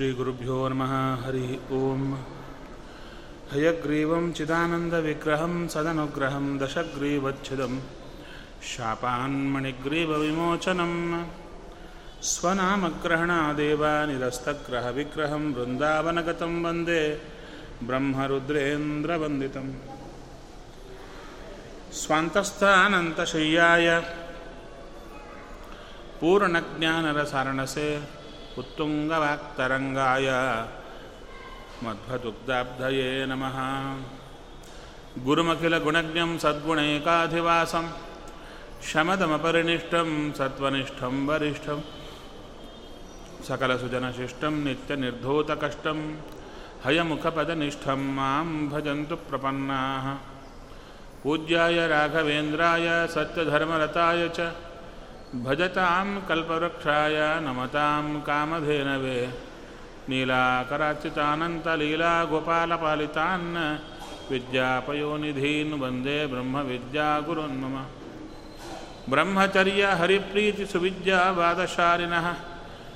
श्रीगुरुभ्यो नमः हरिः ॐ हयग्रीवं चिदानन्दविग्रहं सदनुग्रहं दशग्रीवच्छिदं शापान्मणिग्रीवविमोचनं स्वनामग्रहणादेव निरस्तग्रहविग्रहं वृन्दावनगतं वन्दे ब्रह्मरुद्रेन्द्रवन्दितम् स्वान्तस्थानन्तशय्याय पूर्णज्ञानरसारणसे उत्तुङ्गवाक्तरङ्गाय मध्वदुग्धाब्धये नमः गुरुमखिलगुणज्ञं सद्गुणैकाधिवासं शमदमपरिनिष्टं सत्त्वनिष्ठं वरिष्ठं सकलसुजनशिष्टं नित्यनिर्धूतकष्टं हयमुखपदनिष्ठं मां भजन्तु प्रपन्नाः पूज्याय राघवेन्द्राय सत्यधर्मरताय च भजतां कल्पवृक्षाय नमतां कामधेनवे। नीलाकराच्युतानन्तलीलागोपालपालितान् विद्यापयोनिधीन् वन्दे ब्रह्मविद्यागुरुन् मम ब्रह्मचर्यहरिप्रीतिसुविद्यावादशालिनः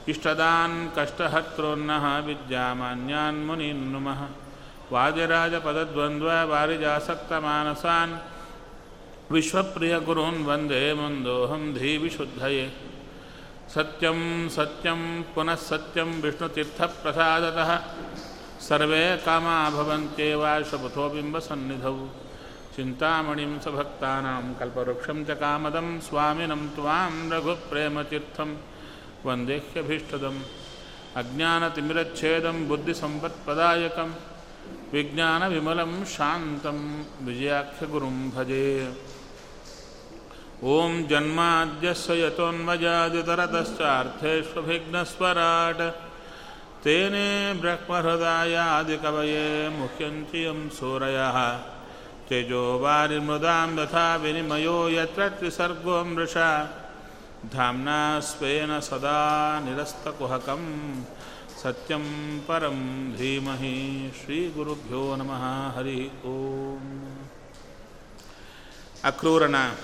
इष्टदान् कष्टहर्तॄन्नः विद्यामान्यान् मुनीन् नुमः। वादिराजपदद्वन्द्ववारिजासक्तमानसान् ವಿಶ್ವಪ್ರಿಯ ಗುರುನ್ ವಂದೇ ಮಂದೋಹಂ ಧೀ ವಿಶುದ್ಧಯೇ ಸತ್ಯಂ ಸತ್ಯಂ ಪುನಃ ಸತ್ಯಂ ವಿಷ್ಣುತೀರ್ಥಪ್ರಸಾದತಃ ಸರ್ವೇ ಕಾಮಾ ಭವಂತ್ಯೇವ ಶಪಥೋಬಿಂಬಸನ್ನಿಧೌ ಚಿಂತಾಮಣಿಂ ಸ ಭಕ್ತಾನಾಂ ಕಲ್ಪವೃಕ್ಷಂ ಚ ಕಾಮದಂ ಸ್ವಾಮಿನಂ ತ್ವಾಂ ರಘುಪ್ರೇಮತೀರ್ಥಂ. ವಂದೇಹ್ಯಭೀಷ್ಟದಂ. ಅಜ್ಞಾನತಿಮಿರಚ್ಛೇದಂ ಬುದ್ಧಿಸಂಪತ್ಪದಾಯಕಂ. ವಿಜ್ಞಾನವಿಮಲಂ ಶಾಂತಂ. ವಿಜಯಾಖ್ಯಗುರುಂ ಭಜೆ. ॐ जन्माद्यस्य यतोन्मजादितरतश्चार्थेष्वभिघ्नस्वराट् तेने ब्रह्महृदायादिकवये चियं सूरयः। तेजो वारिमृदां यथा विनिमयो यत्र त्रिसर्गो मृषा धाम्ना स्वेन सदा निरस्तकुहकं। सत्यं परं धीमहि श्रीगुरुभ्यो नमः। हरिः ओम्। अक्रूरना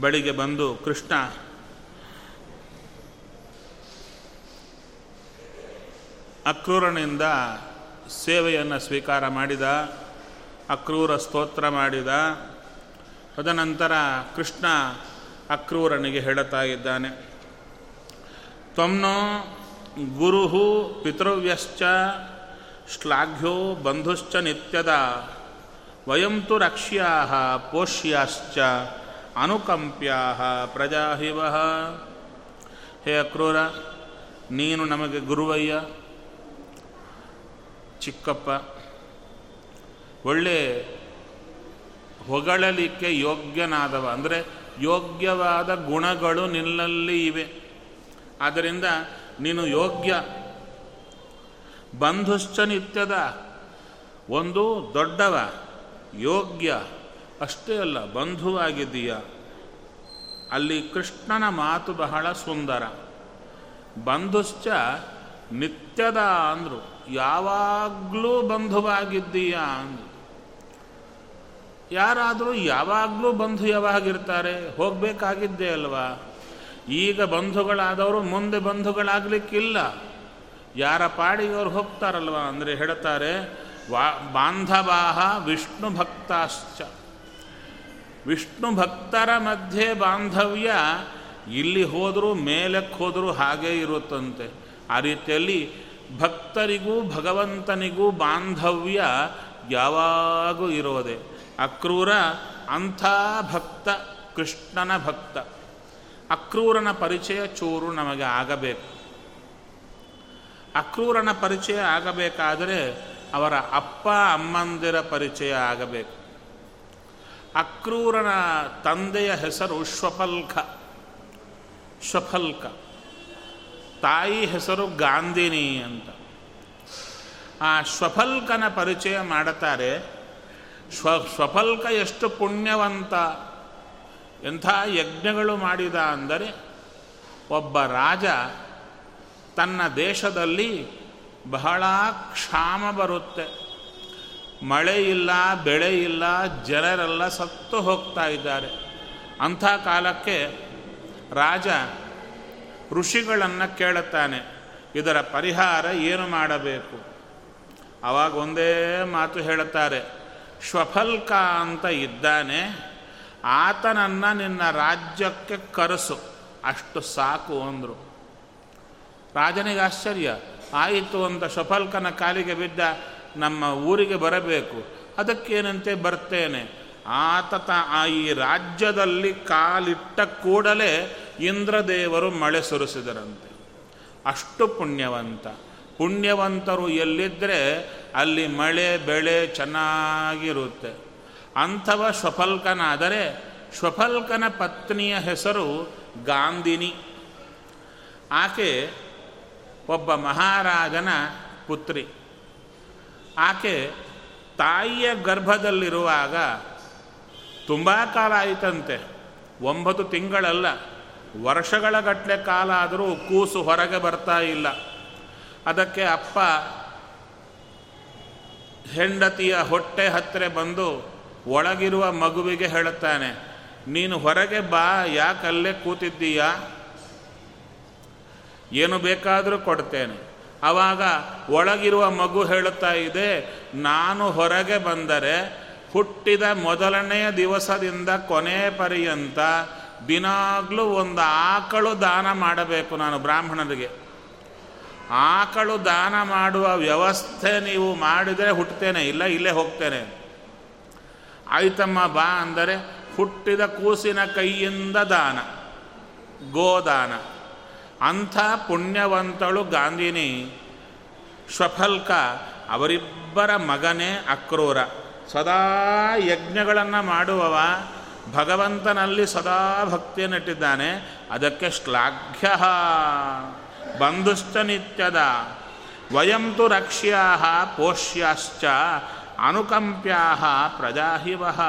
ಬಳಿಗೆ ಬಂದು ಕೃಷ್ಣ, ಅಕ್ರೂರನಿಂದ ಸೇವೆಯನ್ನು ಸ್ವೀಕಾರ ಮಾಡಿದ, ಅಕ್ರೂರ ಸ್ತೋತ್ರ ಮಾಡಿದ, ತದನಂತರ ಕೃಷ್ಣ ಅಕ್ರೂರನಿಗೆ ಹೇಳುತ್ತಾ ಇದ್ದಾನೆ, ತ್ವಮ್ನೋ ಗುರು ಪಿತೃವ್ಯಶ್ಚ ಶ್ಲಾಘ್ಯೋ ಬಂಧುಶ್ಚ ನಿತ್ಯದ, ವಯಂ ತು ರಕ್ಷ್ಯಾ ಪೋಷ್ಯಾಶ್ಚ ಅನುಕಂಪ್ಯಾ ಪ್ರಜಾಹಿವ. ಹೇ ಅಕ್ರೂರ, ನೀನು ನಮಗೆ ಗುರುವಯ್ಯ, ಚಿಕ್ಕಪ್ಪ. ಒಳ್ಳೆ ಹೊಗಳಲಿಕ್ಕೆ ಯೋಗ್ಯನಾದವ. ಅಂದರೆ ಯೋಗ್ಯವಾದ ಗುಣಗಳು ನಿನ್ನಲ್ಲಿ ಇವೆ. ಆದ್ದರಿಂದ ನೀನು ಯೋಗ್ಯ. ಬಂಧುಶ್ಚ ನಿತ್ಯದ, ಒಂದು ದೊಡ್ಡವ, ಯೋಗ್ಯ. ಅಷ್ಟೇ ಅಲ್ಲ ಬಂಧುವಾಗಿದ್ದೀಯ ಅಲ್ಲಿ ಕೃಷ್ಣನ ಮಾತು ಬಹಳ ಸುಂದರ. ಬಂಧುಶ್ಚ ನಿತ್ಯದ ಅಂದರು, ಯಾವಾಗಲೂ ಬಂಧುವಾಗಿದ್ದೀಯ ಅಂದರು. ಯಾರಾದರೂ ಯಾವಾಗಲೂ ಬಂಧು ಯಾವಾಗಿರ್ತಾರೆ? ಹೋಗಬೇಕಾಗಿದ್ದೇ ಅಲ್ವಾ? ಈಗ ಬಂಧುಗಳಾದವರು ಮುಂದೆ ಬಂಧುಗಳಾಗಲಿಕ್ಕಿಲ್ಲ. ಯಾರ ಪಾಡಿಗೆ ಅವ್ರು ಹೋಗ್ತಾರಲ್ವ ಅಂದರೆ ಹೇಳ್ತಾರೆ, ವಾ, ಬಾಂಧವಾಹ ವಿಷ್ಣು ಭಕ್ತಾಶ್ಚ. ವಿಷ್ಣು ಭಕ್ತರ ಮಧ್ಯೆ ಬಾಂಧವ್ಯ. ಇಲ್ಲಿ ಹೋದರೂ ಮೇಲಕ್ಕೆ ಹೋದರೂ ಹಾಗೇ ಇರುತ್ತಂತೆ. ಆ ರೀತಿಯಲ್ಲಿ ಭಕ್ತರಿಗೂ ಭಗವಂತನಿಗೂ ಬಾಂಧವ್ಯ ಯಾವಾಗೂ ಇರೋದೆ ಅಕ್ರೂರ ಅಂಥ ಭಕ್ತ, ಕೃಷ್ಣನ ಭಕ್ತ. ಅಕ್ರೂರನ ಪರಿಚಯ ಚೂರು ನಮಗೆ ಆಗಬೇಕು. ಅಕ್ರೂರನ ಪರಿಚಯ ಆಗಬೇಕಾದರೆ ಅವರ ಅಪ್ಪ, ಅಮ್ಮಂದಿರ ಪರಿಚಯ ಆಗಬೇಕು. ಅಕ್ರೂರನ ತಂದೆಯ ಹೆಸರು ಶ್ವಫಲ್ಕ ಶ್ವಫಲ್ಕ ತಾಯಿ ಹೆಸರು ಗಾಂಧಿನಿ ಅಂತ. ಆ ಶ್ವಫಲ್ಕನ ಪರಿಚಯ ಮಾಡುತ್ತಾರೆ ಶ್ವ ಶ್ವಫಲ್ಕ ಎಷ್ಟು ಪುಣ್ಯವಂತ, ಎಂಥ ಯಜ್ಞಗಳು ಮಾಡಿದ ಅಂದರೆ, ಒಬ್ಬ ರಾಜ ತನ್ನ ದೇಶದಲ್ಲಿ ಬಹಳ ಕ್ಷಾಮ ಬರುತ್ತೆ. ಮಳೆ ಇಲ್ಲ, ಬೆಳೆ ಇಲ್ಲ, ಜನರೆಲ್ಲ ಸತ್ತು ಹೋಗ್ತಾ ಇದ್ದಾರೆ. ಅಂಥ ಕಾಲಕ್ಕೆ ರಾಜ ಋಷಿಗಳನ್ನು ಕೇಳುತ್ತಾನೆ, ಇದರ ಪರಿಹಾರ ಏನು ಮಾಡಬೇಕು? ಆವಾಗ ಒಂದೇ ಮಾತು ಹೇಳುತ್ತಾರೆ, ಶ್ವಫಲ್ಕ ಅಂತ ಇದ್ದಾನೆ, ಆತನನ್ನು ನಿನ್ನ ರಾಜ್ಯಕ್ಕೆ ಕರೆಸು. ಅಷ್ಟು ಸಾಕು ಅಂದರು. ರಾಜನಿಗೆ ಆಶ್ಚರ್ಯ, ಆಯಿತು ಅಂತ ಶ್ವಫಲ್ಕನ ಕಾಲಿಗೆ ಬಿದ್ದ ನಮ್ಮ ಊರಿಗೆ ಬರಬೇಕು. ಅದಕ್ಕೇನಂತೆ ಬರ್ತೇನೆ. ಆತತ ಆ ಈ ರಾಜ್ಯದಲ್ಲಿ ಕಾಲಿಟ್ಟ ಕೂಡಲೇ ಇಂದ್ರದೇವರು ಮಳೆ ಸುರಿಸಿದರಂತೆ. ಅಷ್ಟು ಪುಣ್ಯವಂತ. ಪುಣ್ಯವಂತರು ಎಲ್ಲಿದ್ದರೆ ಅಲ್ಲಿ ಮಳೆ, ಬೆಳೆ ಚೆನ್ನಾಗಿರುತ್ತೆ. ಅಂಥವ ಶ್ವಫಲ್ಕನಾದರೆ ಸ್ವಫಲ್ಕನ ಪತ್ನಿಯ ಹೆಸರು ಗಾಂಧಿನಿ. ಆಕೆ ಒಬ್ಬ ಮಹಾರಾಜನ ಪುತ್ರಿ. ಆಕೆ ತಾಯಿಯ ಗರ್ಭದಲ್ಲಿರುವಾಗ ತುಂಬ ಕಾಲ ಆಯಿತಂತೆ. ಒಂಬತ್ತು ತಿಂಗಳಲ್ಲ, ವರ್ಷಗಳ ಗಟ್ಟಲೆ ಕಾಲ ಆದರೂ ಕೂಸು ಹೊರಗೆ ಬರ್ತಾ ಇಲ್ಲ. ಅದಕ್ಕೆ ಅಪ್ಪ ಹೆಂಡತಿಯ ಹೊಟ್ಟೆ ಹತ್ತಿರ ಬಂದು ಒಳಗಿರುವ ಮಗುವಿಗೆ ಹೇಳುತ್ತಾನೆ, ನೀನು ಹೊರಗೆ ಬಾ, ಯಾಕಲ್ಲೇ ಕೂತಿದ್ದೀಯಾ? ಏನು ಬೇಕಾದರೂ ಕೊಡ್ತೇನೆ. ಆವಾಗ ಒಳಗಿರುವ ಮಗು ಹೇಳುತ್ತಾ ಇದೆ, ನಾನು ಹೊರಗೆ ಬಂದರೆ ಹುಟ್ಟಿದ ಮೊದಲನೆಯ ದಿವಸದಿಂದ ಕೊನೆ ಪರ್ಯಂತ ದಿನಾಗಲೂ ಒಂದು ಆಕಳು ದಾನ ಮಾಡಬೇಕು ನಾನು ಬ್ರಾಹ್ಮಣರಿಗೆ. ಆಕಳು ದಾನ ಮಾಡುವ ವ್ಯವಸ್ಥೆ ನೀವು ಮಾಡಿದರೆ ಹುಟ್ಟುತ್ತೇನೆ, ಇಲ್ಲ ಇಲ್ಲೇ ಹೋಗ್ತೇನೆ. ಆಯ್ತಮ್ಮ, ಬಾ ಅಂದರೆ ಹುಟ್ಟಿದ ಕೂಸಿನ ಕೈಯಿಂದ ದಾನ, ಗೋದಾನ. ಅಂಥ ಪುಣ್ಯವಂತಳು ಗಾಂಧಿನಿ ಶ್ವಫಲ್ಕ ಅವರಿಬ್ಬರ ಮಗನೇ ಅಕ್ರೂರ. ಸದಾ ಯಜ್ಞಗಳನ್ನು ಮಾಡುವವ, ಭಗವಂತನಲ್ಲಿ ಸದಾ ಭಕ್ತಿಯನ್ನಿಟ್ಟಿದ್ದಾನೆ. ಅದಕ್ಕೆ ಶ್ಲಾಘ್ಯ. ಬಂಧುಶ್ಚ ನಿತ್ಯದ. ವಯಂ ತು ರಕ್ಷ್ಯಾ ಪೋಷ್ಯಾಶ್ಚ. ಅನುಕಂಪ್ಯಾ ಪ್ರಜಾಹಿವಹ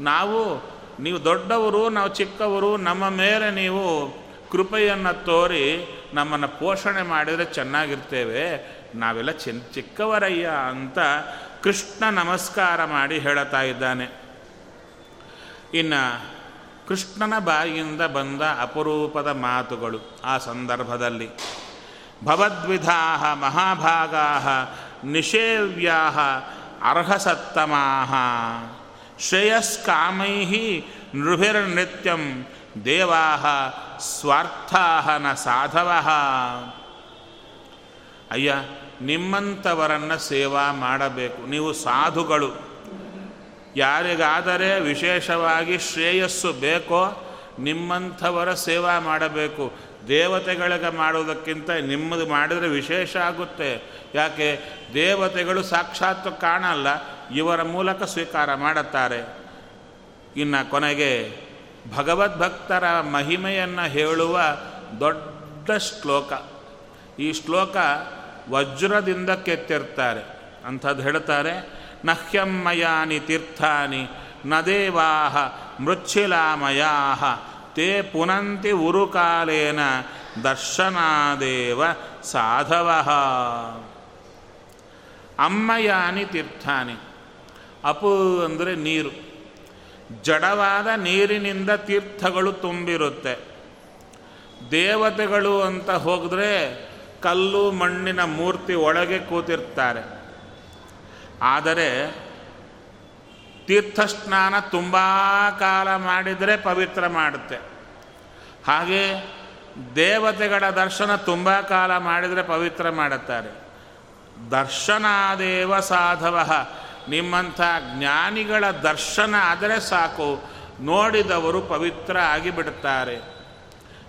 ನಾವು, ನೀವು ದೊಡ್ಡವರು, ನಾವು ಚಿಕ್ಕವರು, ನಮ್ಮ ಮೇಲೆ ನೀವು ಕೃಪೆಯನ್ನು ತೋರಿ ನಮ್ಮನ್ನು ಪೋಷಣೆ ಮಾಡಿದರೆ ಚೆನ್ನಾಗಿರ್ತೇವೆ. ನಾವೆಲ್ಲ ಚಿನ್, ಚಿಕ್ಕವರಯ್ಯ ಅಂತ ಕೃಷ್ಣ ನಮಸ್ಕಾರ ಮಾಡಿ ಹೇಳುತ್ತಾ ಇದ್ದಾನೆ. ಇನ್ನು ಕೃಷ್ಣನ ಬಾಯಿಯಿಂದ ಬಂದ ಅಪರೂಪದ ಮಾತುಗಳು ಆ ಸಂದರ್ಭದಲ್ಲಿ. ಭವದ್ವಿಧಾ ಮಹಾಭಾಗಾ ನಿಷೇವ್ಯಾ ಅರ್ಹಸತ್ತಮಾ ಶ್ರೇಯಸ್ಕಾಮೈ ನೃಭಿರ್ನಿತ್ಯಂ ದೇವಾ ಸ್ವಾರ್ಥಾ ನ ಸಾಧವ. ಅಯ್ಯ ನಿಮ್ಮಂಥವರನ್ನು ಸೇವಾ ಮಾಡಬೇಕು. ನೀವು ಸಾಧುಗಳು. ಯಾರಿಗಾದರೆ ವಿಶೇಷವಾಗಿ ಶ್ರೇಯಸ್ಸು ಬೇಕೋ, ನಿಮ್ಮಂಥವರ ಸೇವಾ ಮಾಡಬೇಕು. ದೇವತೆಗಳಿಗೆ ಮಾಡುವುದಕ್ಕಿಂತ ನಿಮ್ಮದು ಮಾಡಿದರೆ ವಿಶೇಷ ಆಗುತ್ತೆ. ಯಾಕೆ? ದೇವತೆಗಳು ಸಾಕ್ಷಾತ್ ಕಾಣಲ್ಲ, ಇವರ ಮೂಲಕ ಸ್ವೀಕಾರ ಮಾಡುತ್ತಾರೆ. ಇನ್ನು ಕೊನೆಗೆ ಭಗವದ್ಭಕ್ತರ ಮಹಿಮೆಯನ್ನು ಹೇಳುವ ದೊಡ್ಡ ಶ್ಲೋಕ. ಈ ಶ್ಲೋಕ ವಜ್ರದಿಂದ ಕೆತ್ತಿರ್ತಾರೆ. ಅಂಥದ್ದು ಹೇಳ್ತಾರೆ ನಹ್ಯಮ್ಮಯಾನಿ ತೀರ್ಥಾನಿ, ನ ದೇವಾ ಮೃಚ್ಛಿಲಾಮಯಾ ತೇ ಪುನಂತಿ ಉರುಕಾಲೇನ ದರ್ಶನಾದೇವ ಸಾಧವ. ಅಮ್ಮಯಾನಿ ತೀರ್ಥಾನಿ. ಅಪು ಅಂದರೆ ನೀರು. ಜಡವಾದ ನೀರಿನಿಂದ ತೀರ್ಥಗಳು ತುಂಬಿರುತ್ತೆ. ದೇವತೆಗಳು ಅಂತ ಹೋಗಿದ್ರೆ ಕಲ್ಲು, ಮಣ್ಣಿನ ಮೂರ್ತಿ ಒಳಗೆ ಕೂತಿರ್ತಾರೆ. ಆದರೆ ತೀರ್ಥಸ್ನಾನ ತುಂಬ ಕಾಲ ಮಾಡಿದರೆ ಪವಿತ್ರ ಮಾಡುತ್ತೆ. ಹಾಗೆ ದೇವತೆಗಳ ದರ್ಶನ ತುಂಬ ಕಾಲ ಮಾಡಿದರೆ ಪವಿತ್ರ ಮಾಡುತ್ತಾರೆ. ದರ್ಶನಾದೇವ ಸಾಧವ. ನಿಮ್ಮಂಥ ಜ್ಞಾನಿಗಳ ದರ್ಶನ ಆದರೆ ಸಾಕು. ನೋಡಿದವರು ಪವಿತ್ರ ಆಗಿಬಿಡುತ್ತಾರೆ.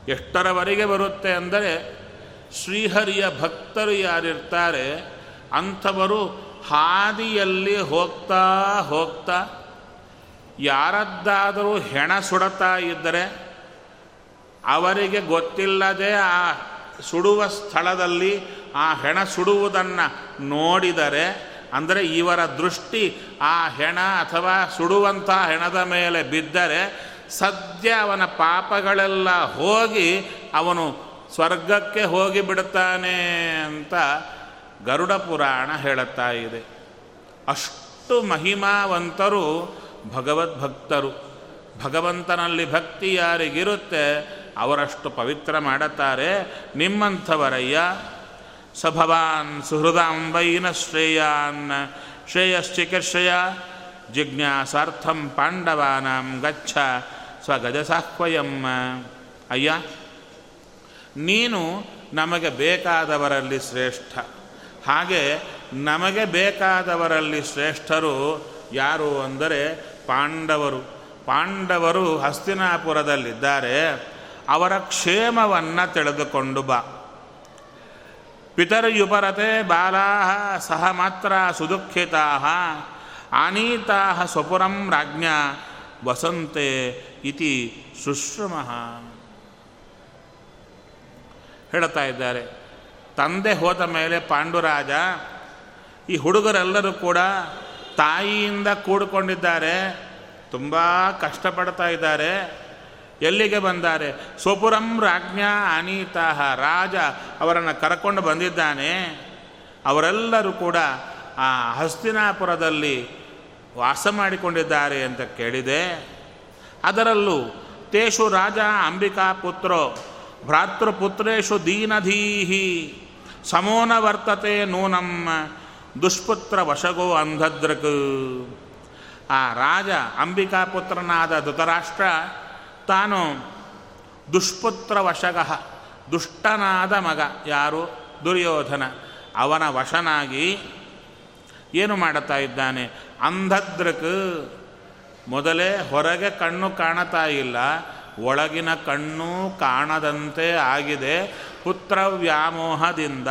ಎಷ್ಟರವರೆಗೆ ಬರುತ್ತೆ ಅಂದರೆ, ಶ್ರೀಹರಿಯ ಭಕ್ತರು ಯಾರಿರ್ತಾರೆ, ಅಂಥವರು ಹಾದಿಯಲ್ಲಿ ಹೋಗ್ತಾ ಹೋಗ್ತಾ, ಯಾರದ್ದಾದರೂ ಹೆಣ ಸುಡುತ್ತಾ ಇದ್ದರೆ, ಅವರಿಗೆ ಗೊತ್ತಿಲ್ಲದೆ ಆ ಸುಡುವ ಸ್ಥಳದಲ್ಲಿ ಆ ಹೆಣ ಸುಡುವುದನ್ನು ನೋಡಿದರೆ ಅಂದರೆ ಇವರ ದೃಷ್ಟಿ ಆ ಹೆಣ ಅಥವಾ ಸುಡುವಂಥ ಹೆಣದ ಮೇಲೆ ಬಿದ್ದರೆ ಸದ್ಯ ಅವನ ಪಾಪಗಳೆಲ್ಲ ಹೋಗಿ ಅವನು ಸ್ವರ್ಗಕ್ಕೆ ಹೋಗಿ ಬಿಡುತ್ತಾನೆ ಅಂತ ಗರುಡ ಪುರಾಣ ಹೇಳುತ್ತಾ ಇದೆ. ಅಷ್ಟು ಮಹಿಮಾವಂತರು ಭಗವದ್ಭಕ್ತರು. ಭಗವಂತನಲ್ಲಿ ಭಕ್ತಿ ಯಾರಿಗಿರುತ್ತೆ ಅವರಷ್ಟು ಪವಿತ್ರ ಮಾಡುತ್ತಾರೆ. ನಿಮ್ಮಂಥವರಯ್ಯ ಸ ಭವಾನ್ ಸುಹೃದಾಂ ವೈನ ಶ್ರೇಯಾನ್ ಶ್ರೇಯಶ್ಚಿಕಿರ್ಷಯ ಜಿಜ್ಞಾಸಾರ್ಥಂ ಪಾಂಡವಾನಾಂ ಗಚ್ಚ ಸ್ವಗಜಸಾಹ್ವಯಂ ಅಯ್ಯ ನೀನು ನಮಗೆ ಬೇಕಾದವರಲ್ಲಿ ಶ್ರೇಷ್ಠ. ಹಾಗೆ ನಮಗೆ ಬೇಕಾದವರಲ್ಲಿ ಶ್ರೇಷ್ಠರು ಯಾರು ಅಂದರೆ ಪಾಂಡವರು. ಪಾಂಡವರು ಹಸ್ತಿನಾಪುರದಲ್ಲಿದ್ದಾರೆ. ಅವರ ಕ್ಷೇಮವನ್ನು ತಿಳಿದುಕೊಂಡು ಬಾ. ಪಿತರ್ಯುಪರತೆ ಬಾಲಾ ಸಹ ಮಾತ್ರ ಸುದುಃಖಿತಾ ಆನೀತಾ ಸ್ವಪುರಂ ರಾಜ್ಞ ವಸಂತೆ ಇತಿ ಶುಶ್ರಮ. ಹೇಳ್ತಾ ಇದ್ದಾರೆ, ತಂದೆ ಹೋದ ಮೇಲೆ ಪಾಂಡುರಾಜ, ಈ ಹುಡುಗರೆಲ್ಲರೂ ಕೂಡ ತಾಯಿಯಿಂದ ಕೂಡಿಕೊಂಡಿದ್ದಾರೆ, ತುಂಬ ಕಷ್ಟಪಡ್ತಾ ಇದ್ದಾರೆ ಎಲ್ಲಿಗೆ ಬಂದಾರೆ? ಸ್ವಪುರಂ ರಾಜ್ಞಾ ಅನೀತಾಹ ರಾಜ ಅವರನ್ನು ಕರ್ಕೊಂಡು ಬಂದಿದ್ದಾನೆ. ಅವರೆಲ್ಲರೂ ಕೂಡ ಆ ಹಸ್ತಿನಾಪುರದಲ್ಲಿ ವಾಸ ಮಾಡಿಕೊಂಡಿದ್ದಾರೆ ಅಂತ ಕೇಳಿದೆ. ಅದರಲ್ಲೂ ತೇಷು ರಾಜ ಅಂಬಿಕಾ ಪುತ್ರೋ, ಭ್ರಾತೃಪುತ್ರೇಷು ದೀನಧೀಹಿ, ಸಮೋನ ವರ್ತತೆ ನೂನಂ ದುಷ್ಪುತ್ರ ವಶಗೋ ಅಂಧದ್ರಕ್. ಆ ರಾಜ ಅಂಬಿಕಾ ಪುತ್ರನಾದ ಧೃತರಾಷ್ಟ್ರ ತಾನು ದುಷ್ಪುತ್ರ ವಶಗಃ ದುಷ್ಟನಾದ ಮಗ ಯಾರು? ದುರ್ಯೋಧನ. ಅವನ ವಶನಾಗಿ ಏನು ಮಾಡುತ್ತಾ ಇದ್ದಾನೆ? ಅಂಧದೃಕ್ ಮೊದಲೇ ಹೊರಗೆ ಕಣ್ಣು ಕಾಣತಾ ಇಲ್ಲ. ಒಳಗಿನ ಕಣ್ಣು ಕಾಣದಂತೆ ಆಗಿದೆ. ಪುತ್ರ ವ್ಯಾಮೋಹದಿಂದ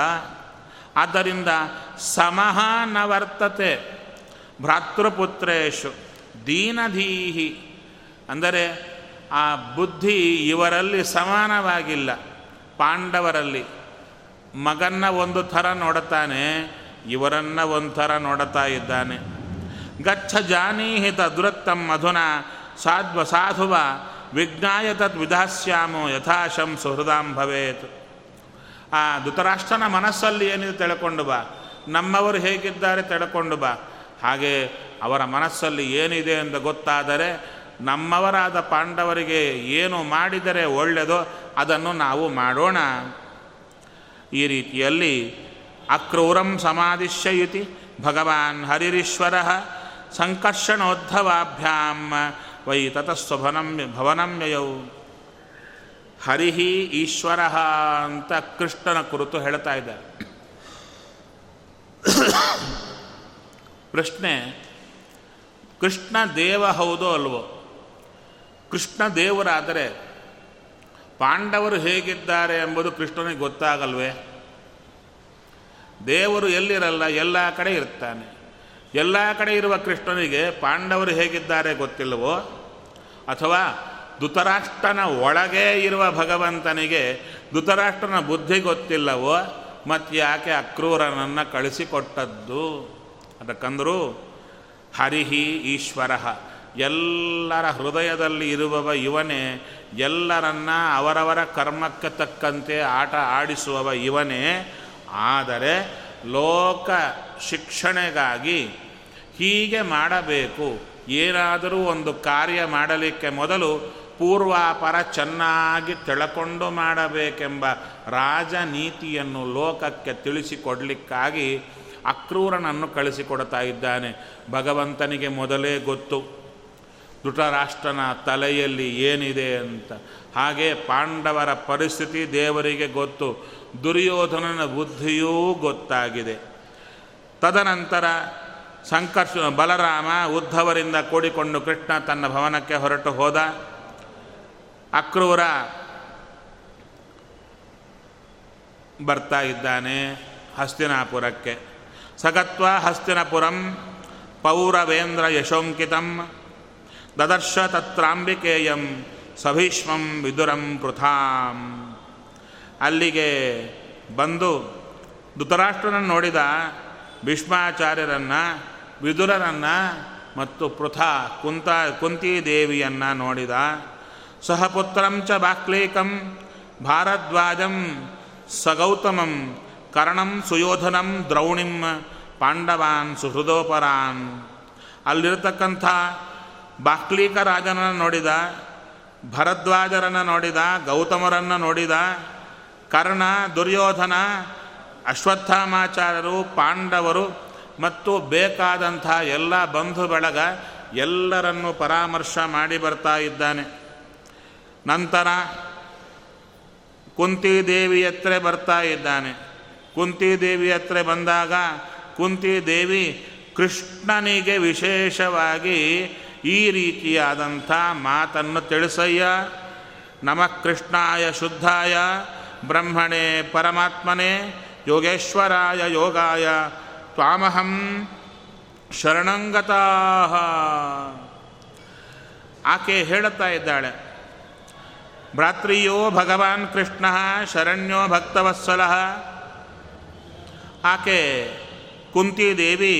ಆದ್ದರಿಂದ ಸಮಹ ನ ವರ್ತತೆ. ಭ್ರಾತೃಪುತ್ರೇಶು. ದೀನಧೀಹಿ. ಅಂದರೆ ಆ ಬುದ್ಧಿ ಇವರಲ್ಲಿ ಸಮಾನವಾಗಿಲ್ಲ. ಪಾಂಡವರಲ್ಲಿ. ಮಗನ್ನ ಒಂದು ಥರ ನೋಡುತ್ತಾನೆ, ಇವರನ್ನ ಒಂದು ಥರ ನೋಡುತ್ತಾ ಇದ್ದಾನೆ. ಗಚ್ಚ ಜಾನೀಹಿ ತದೃತ್ತಂ ಮಧುನ ಸಾಧ್ವ ಸಾಧುವ ವಿಜ್ಞಾಯ ತತ್ ವಿಧಾಸ್ಯಾಮೋ ಯಥಾಶಂ ಸುಹೃದಾಂ ಭವೇತ್. ಆ ಧೃತರಾಷ್ಟ್ರನ ಮನಸ್ಸಲ್ಲಿ ಏನಿದೆ ತಿಳ್ಕೊಂಡು ಬಾ. ನಮ್ಮವರು ಹೇಗಿದ್ದಾರೆ ತಿಳ್ಕೊಂಡು ಬಾ. ಹಾಗೆ ಅವರ ಮನಸ್ಸಲ್ಲಿ ಏನಿದೆ ಎಂದು ಗೊತ್ತಾದರೆ ನಮ್ಮವರಾದ ಪಾಂಡವರಿಗೆ ಏನು ಮಾಡಿದರೆ ಒಳ್ಳೆಯದೋ ಅದನ್ನು ನಾವು ಮಾಡೋಣ. ಈ ರೀತಿಯಲ್ಲಿ ಅಕ್ರೂರಂ ಸಮಾಧಿಶ್ಯಯುತಿ ಭಗವಾನ್ ಹರಿರೀಶ್ವರ ಸಂಕರ್ಷಣೋದ್ಧವಾಭ್ಯಾಂ ವೈ ತತಸ್ವಭನಂ ಭವನಂಯಯೌ ಹರಿಹಿ ಈಶ್ವರ ಅಂತ ಕೃಷ್ಣನ ಕುರಿತು ಹೇಳ್ತಾ ಇದ್ದಾರೆ. ಪ್ರಶ್ನೆ, ಕೃಷ್ಣ ದೇವ ಹೌದೋ ಅಲ್ವೋ? ಕೃಷ್ಣ ದೇವರಾದರೆ ಪಾಂಡವರು ಹೇಗಿದ್ದಾರೆ ಎಂಬುದು ಕೃಷ್ಣನಿಗೆ ಗೊತ್ತಾಗಲ್ವೇ? ದೇವರು ಎಲ್ಲಿರಲ್ಲ, ಎಲ್ಲ ಕಡೆ ಇರ್ತಾನೆ. ಎಲ್ಲ ಕಡೆ ಇರುವ ಕೃಷ್ಣನಿಗೆ ಪಾಂಡವರು ಹೇಗಿದ್ದಾರೆ ಗೊತ್ತಿಲ್ಲವೋ? ಅಥವಾ ಧೃತರಾಷ್ಟ್ರನ ಒಳಗೆ ಇರುವ ಭಗವಂತನಿಗೆ ಧೃತರಾಷ್ಟ್ರನ ಬುದ್ಧಿ ಗೊತ್ತಿಲ್ಲವೋ? ಮತ್ತು ಯಾಕೆ ಅಕ್ರೂರನನ್ನು ಕಳಿಸಿಕೊಟ್ಟದ್ದು? ಅದಕ್ಕಂದರೂ ಹರಿಹಿ ಈಶ್ವರ. ಎಲ್ಲರ ಹೃದಯದಲ್ಲಿ ಇರುವವ ಇವನೇ, ಎಲ್ಲರನ್ನ ಅವರವರ ಕರ್ಮಕ್ಕೆ ತಕ್ಕಂತೆ ಆಟ ಆಡಿಸುವವ ಇವನೇ. ಆದರೆ ಲೋಕ ಶಿಕ್ಷಣೆಗಾಗಿ ಹೀಗೆ ಮಾಡಬೇಕು. ಏನಾದರೂ ಒಂದು ಕಾರ್ಯ ಮಾಡಲಿಕ್ಕೆ ಮೊದಲು ಪೂರ್ವಾಪರ ಚೆನ್ನಾಗಿ ತಿಳ್ಕೊಂಡು ಮಾಡಬೇಕೆಂಬ ರಾಜನೀತಿಯನ್ನು ಲೋಕಕ್ಕೆ ತಿಳಿಸಿಕೊಡಲಿಕ್ಕಾಗಿ ಅಕ್ರೂರನನ್ನು ಕಳಿಸಿಕೊಡ್ತಾ ಇದ್ದಾನೆ. ಭಗವಂತನಿಗೆ ಮೊದಲೇ ಗೊತ್ತು. ಧೃತರಾಷ್ಟ್ರನ ತಲೆಯಲ್ಲಿ ಏನಿದೆ ಅಂತ. ಹಾಗೆ ಪಾಂಡವರ ಪರಿಸ್ಥಿತಿ ದೇವರಿಗೆ ಗೊತ್ತು. ದುರ್ಯೋಧನನ ಬುದ್ಧಿಯೂ ಗೊತ್ತಾಗಿದೆ. ತದನಂತರ ಸಂಕರ್ಷ, ಬಲರಾಮ ಉದ್ಧವರಿಂದ ಕೂಡಿಕೊಂಡು ಕೃಷ್ಣ ತನ್ನ ಭವನಕ್ಕೆ ಹೊರಟು ಹೋದ. ಅಕ್ರೂರ ಬರ್ತಾ ಇದ್ದಾನೆ ಹಸ್ತಿನಾಪುರಕ್ಕೆ. ಸಗತ್ವ ಹಸ್ತಿನಪುರಂ ಪೌರವೇಂದ್ರ ಯಶೋಂಕಿತಂ. ದದರ್ಶ ತತ್ರಾಂಬಿಕೇಯಂ ಸಭೀಷ್ಮಂ ವಿದುರಂ ಪೃಥಾಂ. ಅಲ್ಲಿಗೆ ಬಂದು ಧೃತರಾಷ್ಟ್ರನನ್ನು ನೋಡಿದ ಭೀಷ್ಮಾಚಾರ್ಯರನ್ನು, ವಿದುರರನ್ನು ಮತ್ತು ಪೃಥಾ ಕುಂತ ಕುಂತಿದೇವಿಯನ್ನು ನೋಡಿದ. ಸಹಪುತ್ರಂ ಚ ಬಾಕ್ಲೀಕಂ, ಭಾರದ್ವಾಜಂ ಸಗೌತಮಂ, ಕರ್ಣಂ ಸುಯೋಧನಂ ದ್ರೌಣಿಂ ಪಾಂಡವಾನ್ ಸುಹೃದೋಪರಾನ್. ಅಲ್ಲಿರತಕ್ಕಂಥ ಬಾಕ್ಲೀಕ ರಾಜನನ್ನು ನೋಡಿದ, ಭರದ್ವಾಜರನ್ನು ನೋಡಿದ, ಗೌತಮರನ್ನು ನೋಡಿದ, ಕರ್ಣ, ದುರ್ಯೋಧನ, ಅಶ್ವತ್ಥಾಮಾಚಾರ್ಯರು, ಪಾಂಡವರು ಮತ್ತು ಬೇಕಾದಂಥ ಎಲ್ಲ ಬಂಧು ಬಳಗ ಎಲ್ಲರನ್ನು ಪರಾಮರ್ಶ ಮಾಡಿ ಬರ್ತಾ ಇದ್ದಾನೆ. ನಂತರ ಕುಂತಿದೇವಿ ಹತ್ರ ಬರ್ತಾ ಇದ್ದಾನೆ. ಕುಂತಿದೇವಿ ಹತ್ರ ಬಂದಾಗ ಕುಂತಿದೇವಿ ಕೃಷ್ಣನಿಗೆ ವಿಶೇಷವಾಗಿ ಈ ರೀತಿಯಾದಂಥ ಮಾತನ್ನು ತಿಳಿಸಯ್ಯ. ನಮ ಕೃಷ್ಣಾಯ ಶುದ್ಧಾಯ, ಬ್ರಹ್ಮಣೇ ಪರಮಾತ್ಮನೇ, ಯೋಗೇಶ್ವರಾಯ ಯೋಗಾಯ, ತ್ವಾಮಹಂ ಶರಣಂಗತಾ ಆಕೆ ಹೇಳುತ್ತಾ ಇದ್ದಾಳೆ, ಭ್ರಾತ್ರಿಯೋ ಭಗವಾನ್ ಕೃಷ್ಣ, ಶರಣ್ಯೋ ಭಕ್ತವತ್ಸಲ. ಆಕೆ, ಕುಂತಿದೇವಿ,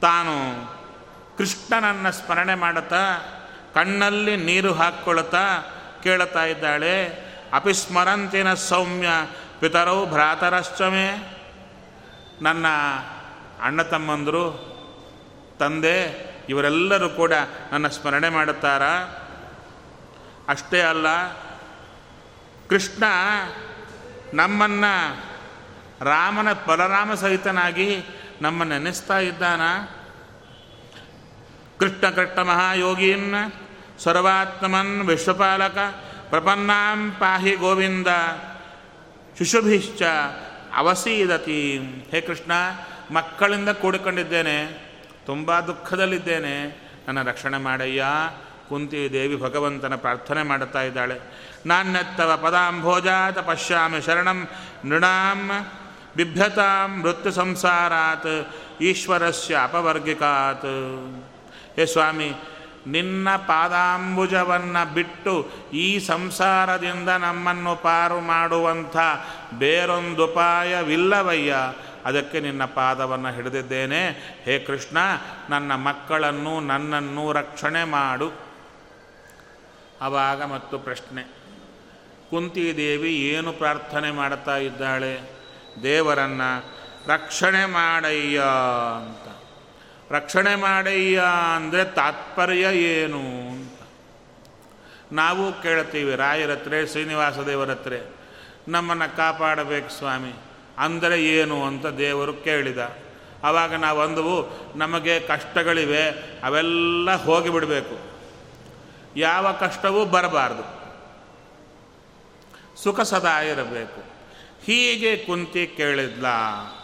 ತಾನು ಕೃಷ್ಣನನ್ನು ಸ್ಮರಣೆ ಮಾಡುತ್ತಾ ಕಣ್ಣಲ್ಲಿ ನೀರು ಹಾಕ್ಕೊಳ್ತಾ ಕೇಳುತ್ತಾ ಇದ್ದಾಳೆ. ಅಪಿಸ್ಮರಂತಿನ ಸೌಮ್ಯ, ಪಿತರೌ ಭ್ರಾತರಶ್ಚಮೆ. ನನ್ನ ಅಣ್ಣ ತಮ್ಮಂದರು, ತಂದೆ, ಇವರೆಲ್ಲರೂ ಕೂಡ ನನ್ನ ಸ್ಮರಣೆ ಮಾಡುತ್ತಾರ. ಅಷ್ಟೇ ಅಲ್ಲ, ಕೃಷ್ಣ ನಮ್ಮನ್ನು ರಾಮನ ಬಲರಾಮ ಸಹಿತನಾಗಿ ನಮ್ಮ ನೆನೆಸ್ತಾ ಇದ್ದಾನ? ಕೃಷ್ಣ ಕೃಷ್ಣ ಮಹಾಯೋಗೀನ್ ಸರ್ವಾತ್ಮನ್ ವಿಶ್ವಪಾಲಕ ಪ್ರಪನ್ನಾಂ ಪಾಹಿ ಗೋವಿಂದ ಶಿಶುಭಿಶ್ಚ ಅವಸೀದತಿ. ಹೇ ಕೃಷ್ಣ, ಮಕ್ಕಳಿಂದ ಕೂಡಿಕೊಂಡಿದ್ದೇನೆ, ತುಂಬ ದುಃಖದಲ್ಲಿದ್ದೇನೆ. ನನ್ನ ರಕ್ಷಣೆ ಮಾಡಯ್ಯ. ಕುಂತಿ ದೇವಿ ಭಗವಂತನ ಪ್ರಾರ್ಥನೆ ಮಾಡುತ್ತಾ ಇದ್ದಾಳೆ. ನಾಣ್ಯತ್ತವ ಪದಾಂಭೋಜಾತ ಪಶ್ಯಾಮಿ ಶರಣಂ ನೃಣಾಂ ಬಿಭ್ಯತಾಂ ಮೃತ್ಯು ಸಂಸಾರಾತ್ ಈಶ್ವರಸ್ಯ ಅಪವರ್ಗಿಕಾತ್. ಹೇ ಸ್ವಾಮಿ, ನಿನ್ನ ಪಾದಾಂಬುಜವನ್ನು ಬಿಟ್ಟು ಈ ಸಂಸಾರದಿಂದ ನಮ್ಮನ್ನು ಪಾರು ಮಾಡುವಂಥ ಬೇರೊಂದು ಉಪಾಯವಿಲ್ಲವಯ್ಯ. ಅದಕ್ಕೆ ನಿನ್ನ ಪಾದವನ್ನು ಹಿಡಿದಿದ್ದೇನೆ. ಹೇ ಕೃಷ್ಣ, ನನ್ನ ಮಕ್ಕಳನ್ನು ನನ್ನನ್ನು ರಕ್ಷಣೆ ಮಾಡು. ಅವಾಗ ಮತ್ತು ಪ್ರಶ್ನೆ, ಕುಂತಿದೇವಿ ಏನು ಪ್ರಾರ್ಥನೆ ಮಾಡ್ತಾ ಇದ್ದಾಳೆ? ದೇವರನ್ನು ರಕ್ಷಣೆ ಮಾಡಯ್ಯ ಅಂತ. ರಕ್ಷಣೆ ಮಾಡಯ್ಯ ಅಂದರೆ ತಾತ್ಪರ್ಯ ಏನು ಅಂತ. ನಾವು ಕೇಳ್ತೀವಿ, ರಾಯರ ಹತ್ರ, ಶ್ರೀನಿವಾಸ ದೇವರ ಹತ್ರ, ನಮ್ಮನ್ನು ಕಾಪಾಡಬೇಕು ಸ್ವಾಮಿ, ಅಂದರೆ ಏನು? ಅಂತ ದೇವರು ಕೇಳಿದ. ಆವಾಗ ನಾವು ಅಂದವು, ನಮಗೆ ಕಷ್ಟಗಳಿವೆ, ಅವೆಲ್ಲ ಹೋಗಿಬಿಡಬೇಕು ಯಾವ ಕಷ್ಟವೂ ಬರಬಾರ್ದು. ಸುಖ ಸದಾ ಇರಬೇಕು. ಹೀಗೆ ಕುಂತಿ ಕೇಳಿದ್ಲ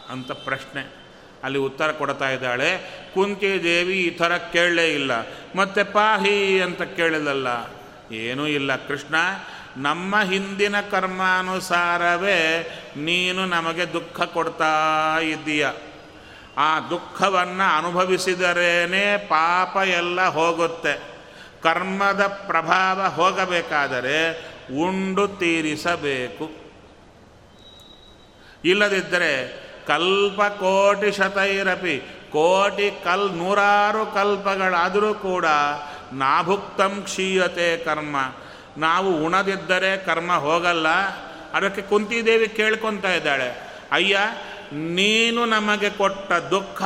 ಅಂತ ಪ್ರಶ್ನೆ. ಅಲ್ಲಿ ಉತ್ತರ ಕೊಡ್ತಾ ಇದ್ದಾಳೆ ಕುಂತಿ ದೇವಿ ಈ ಥರ ಕೇಳಲೇ ಇಲ್ಲ. ಮತ್ತೆ ಪಾಹಿ ಅಂತ ಕೇಳಿದಲ್ಲ? ಏನೂ ಇಲ್ಲ ಕೃಷ್ಣ, ನಮ್ಮ ಹಿಂದಿನ ಕರ್ಮಾನುಸಾರವೇ ನೀನು ನಮಗೆ ದುಃಖ ಕೊಡ್ತಾ ಇದ್ದೀಯ. ಆ ದುಃಖವನ್ನು ಅನುಭವಿಸಿದರೇನೆ ಪಾಪ ಎಲ್ಲ ಹೋಗುತ್ತೆ. ಕರ್ಮದ ಪ್ರಭಾವ ಹೋಗಬೇಕಾದರೆ ಉಂಡು ತೀರಿಸಬೇಕು. ಇಲ್ಲದಿದ್ದರೆ ಕಲ್ಪ ಕೋಟಿ ಶತೈರಪಿ ಕೋಟಿ ಕಲ್ ನೂರಾರು ಕಲ್ಪಗಳಾದರೂ ಕೂಡ ನಾಭುಕ್ತಂ ಕ್ಷೀಯತೆ ಕರ್ಮ. ನಾವು ಉಣದಿದ್ದರೆ ಕರ್ಮ ಹೋಗಲ್ಲ. ಅದಕ್ಕೆ ಕುಂತಿದೇವಿ ಕೇಳ್ಕೊತಾ ಇದ್ದಾಳೆ, ಅಯ್ಯ, ನೀನು ನಮಗೆ ಕೊಟ್ಟ ದುಃಖ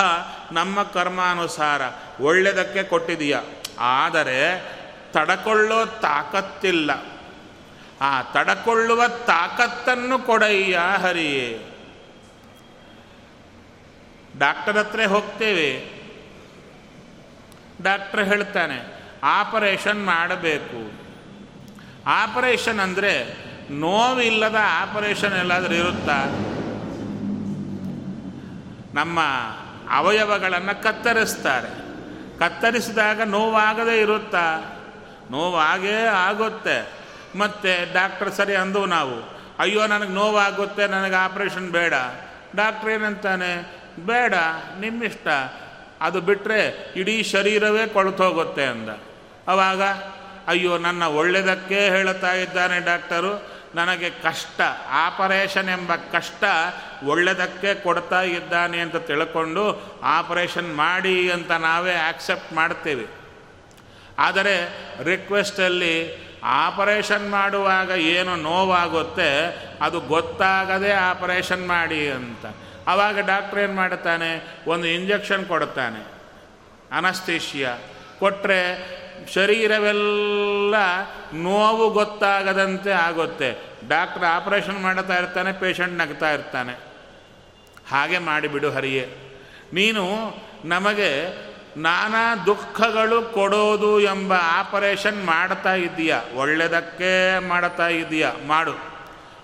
ನಮ್ಮ ಕರ್ಮಾನುಸಾರ ಒಳ್ಳೆಯದಕ್ಕೆ ಕೊಟ್ಟಿದೀಯ. ಆದರೆ ತಡಕೊಳ್ಳೋ ತಾಕತ್ತಿಲ್ಲ. ಆ ತಡಕೊಳ್ಳುವ ತಾಕತ್ತನ್ನು ಕೊಡಯ್ಯ ಹರಿಯೇ. ಡಾಕ್ಟರ್ ಹತ್ರ ಹೋಗ್ತೇವೆ. ಡಾಕ್ಟರ್ ಹೇಳ್ತಾನೆ, ಆಪರೇಷನ್ ಮಾಡಬೇಕು. ಆಪರೇಷನ್ ಅಂದರೆ ನೋವಿಲ್ಲದ ಆಪರೇಷನ್ ಎಲ್ಲಾದರೂ ಇರುತ್ತಾ? ನಮ್ಮ ಅವಯವಗಳನ್ನು ಕತ್ತರಿಸ್ತಾರೆ. ಕತ್ತರಿಸಿದಾಗ ನೋವಾಗದೇ ಇರುತ್ತಾ? ನೋವಾಗೇ ಆಗುತ್ತೆ. ಮತ್ತು ಡಾಕ್ಟರ್ ಸರಿ ಅಂದು ನಾವು, ಅಯ್ಯೋ, ನನಗೆ ನೋವಾಗುತ್ತೆ, ನನಗೆ ಆಪ್ರೇಷನ್ ಬೇಡ. ಡಾಕ್ಟ್ರ್ ಏನಂತಾನೆ ಬೇಡ, ನಿಮ್ಮಿಷ್ಟ. ಅದು ಬಿಟ್ಟರೆ ಇಡೀ ಶರೀರವೇ ಕೊಳ್ತೋಗುತ್ತೆ ಅಂದ. ಅವಾಗ, ಅಯ್ಯೋ, ನನ್ನ ಒಳ್ಳೆಯದಕ್ಕೆ ಹೇಳುತ್ತಾ ಇದ್ದಾನೆ ಡಾಕ್ಟರು. ನನಗೆ ಕಷ್ಟ, ಆಪರೇಷನ್ ಎಂಬ ಕಷ್ಟ ಒಳ್ಳೆಯದಕ್ಕೆ ಕೊಡ್ತಾ ಇದ್ದಾನೆ ಅಂತ ತಿಳ್ಕೊಂಡು ಆಪರೇಷನ್ ಮಾಡಿ ಅಂತ ನಾವೇ ಆಕ್ಸೆಪ್ಟ್ ಮಾಡ್ತೇವೆ. ಆದರೆ ರಿಕ್ವೆಸ್ಟಲ್ಲಿ ಆಪರೇಷನ್ ಮಾಡುವಾಗ ಏನು ನೋವಾಗುತ್ತೆ, ಅದು ಗೊತ್ತಾಗದೆ ಆಪರೇಷನ್ ಮಾಡಿ ಅಂತ. ಆವಾಗ ಡಾಕ್ಟ್ರ್ ಏನು ಮಾಡುತ್ತಾನೆ? ಒಂದು ಇಂಜೆಕ್ಷನ್ ಕೊಡುತ್ತಾನೆ. ಅನಸ್ತೇಷಿಯ. ಕೊಟ್ಟರೆ ಶರೀರವೆಲ್ಲ ನೋವು ಗೊತ್ತಾಗದಂತೆ ಆಗುತ್ತೆ. ಡಾಕ್ಟ್ರ್ ಆಪರೇಷನ್ ಮಾಡ್ತಾ ಇರ್ತಾನೆ, ಪೇಷಂಟ್ ನಗ್ತಾ ಇರ್ತಾನೆ. ಹಾಗೆ ಮಾಡಿಬಿಡು ಹರಿಯೇ. ನೀನು ನಮಗೆ ನಾನಾ ದುಃಖಗಳು ಕೊಡೋದು ಎಂಬ ಆಪರೇಷನ್ ಮಾಡ್ತಾ ಇದ್ದೀಯ? ಒಳ್ಳೆಯದಕ್ಕೆ ಮಾಡ್ತಾ ಇದ್ದೀಯ? ಮಾಡು.